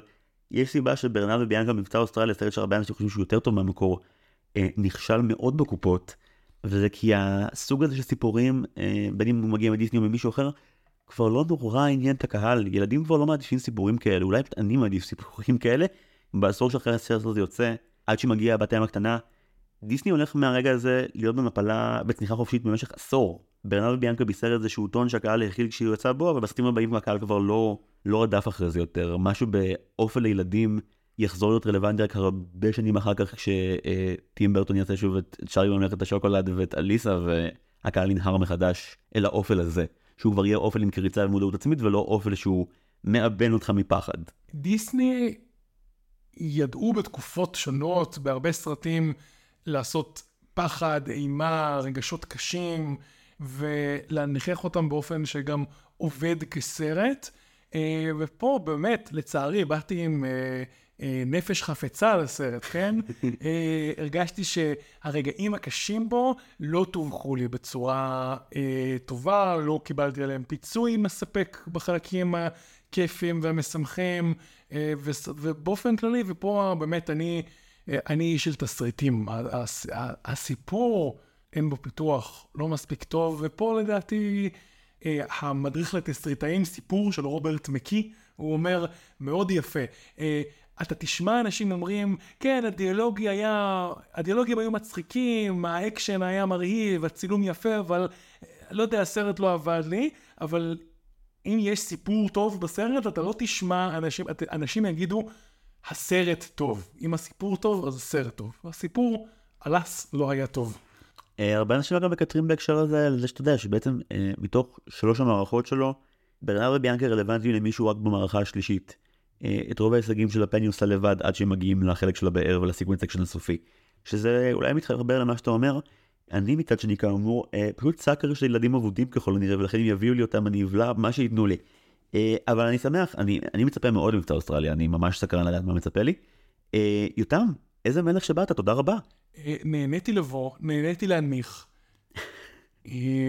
יש סיבה שברנרד וביאנקה במבצע אוסטרליה, סרט שהרבה אנשים חושבים שהוא יותר טוב מהמקור, אה, נכשל מאוד בקופות, וזה כי הסוג הזה של סיפורים, אה, בין אם הוא מגיע מדיסני או ממישהו אחר, כבר לא נורא עניין את הקהל, ילדים כבר לא מעדיפים סיפורים כאלה, אולי אני מעדיף סיפורים כאלה, בעשור שאחרי הסרט הזה יוצא, עד שמגיע הבת הים הקטנה, דיסני הולך מהרגע הזה להיות במפלה בצניחה חופשית במשך עשור. ברנרד ביאנקה בישר איזשהו טון שהקהל הכיל כשהוא יצא בו, אבל בסרטים הבאים הקהל כבר לא, לא רדף אחרי זה יותר. משהו באופן לילדים יחזור להיות רלוונטי רק הרבה שנים אחר כך כשטים ברטון יעשה שוב את צ'ארי בממלכת השוקולד ואת אליסה והקהל ינהר מחדש אל האופל הזה. שהוא כבר יהיה אופל עם קריצה ומודעות עצמית ולא אופל שהוא מאבן אותך מפחד. דיסני ידעו בתקופות שונות בהרבה סרטים לעשות פחד, אימה, רגשות קשים, ולהנכיח אותם באופן שגם עובד כסרט. אה, ופה באמת, לצערי, באתי עם אה, אה, נפש חפצה לסרט, כן? <laughs> הרגשתי שהרגעים הקשים בו לא תווכו לי בצורה טובה, לא קיבלתי עליהם פיצוי מספק בחלקים הכיפים והמשמחים, ובאופן כללי, ופה באמת אני... אני איש של תסריטים. הסיפור, אין בו פיתוח לא מספיק טוב, ופה לדעתי אה, המדריך לתסריטאים, סיפור של רוברט מקי, הוא אומר מאוד יפה. אה, אתה תשמע אנשים אומרים, כן, הדיאלוגי היה, הדיאלוגים היו מצחיקים, האקשן היה מרהיב, הצילום יפה, אבל אה, לא יודע, הסרט לא עבד לי, אבל אם יש סיפור טוב בסרט, אתה לא תשמע אנשים, אנשים יגידו, הסרט טוב. אם הסיפור טוב, אז הסרט טוב. הסיפור, else, לא היה טוב. אה, הרבה אנשים גם מקטרים בהקשר הזה על זה שאתה יודע שבעצם אה, מתוך שלוש המערכות שלו, ברנרד וביאנקה רלוונטיים למישהו רק במערכה השלישית. אה, את רוב ההישגים שלה פני עושה לבד עד שהם מגיעים לחלק של הבאר ול sequence אקשן הסופי. שזה אולי מתחבר למה שאתה אומר. אני מצד שני כאמור פשוט sucker של ילדים אבודים ככל הנראה ולכן אם יביאו לי אותם אני אבלע מה שייתנו לי. אה, אבל אני שמח, אני, אני מצפה מאוד למבצע אוסטרליה, אני ממש סקרן לדעת מה מצפה לי. אה, יותם, איזה מלך שבאת, תודה רבה. אה, נהניתי לבוא, נהניתי להנמיך.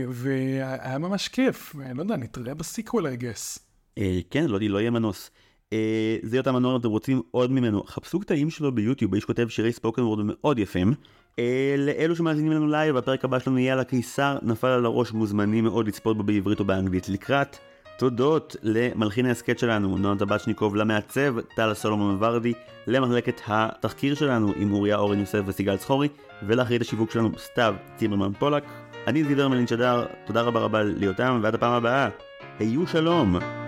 והיה ממש כיף, אני לא יודע, נתראה ב sequel, I guess. כן, לא, לא יהיה מנוס. זה יותם מנור, אתם רוצים עוד ממנו, חפשו קטעים שלו ביוטיוב, איש כותב שירי spoken word מאוד יפים. לאלו שמאזינים לנו לייב, הפרק הבא שלנו יהיה על הקיסר, נפל על הראש, מוזמנים מאוד לצפות בו בעברית או באנגלית לקראת. תודות למלחין ההסכת שלנו, נועם טבצ'ניקוב, למעצב, טל סולומון ורדי, למחלקת התחקיר שלנו עם אוריה אורן יוסף וסיגל צחורי, ולאחרית השיווק שלנו סתיו צימרמן פולק. אני זיבר מלין שדר, תודה רבה רבה ליותם, ועד הפעם הבאה, היו שלום!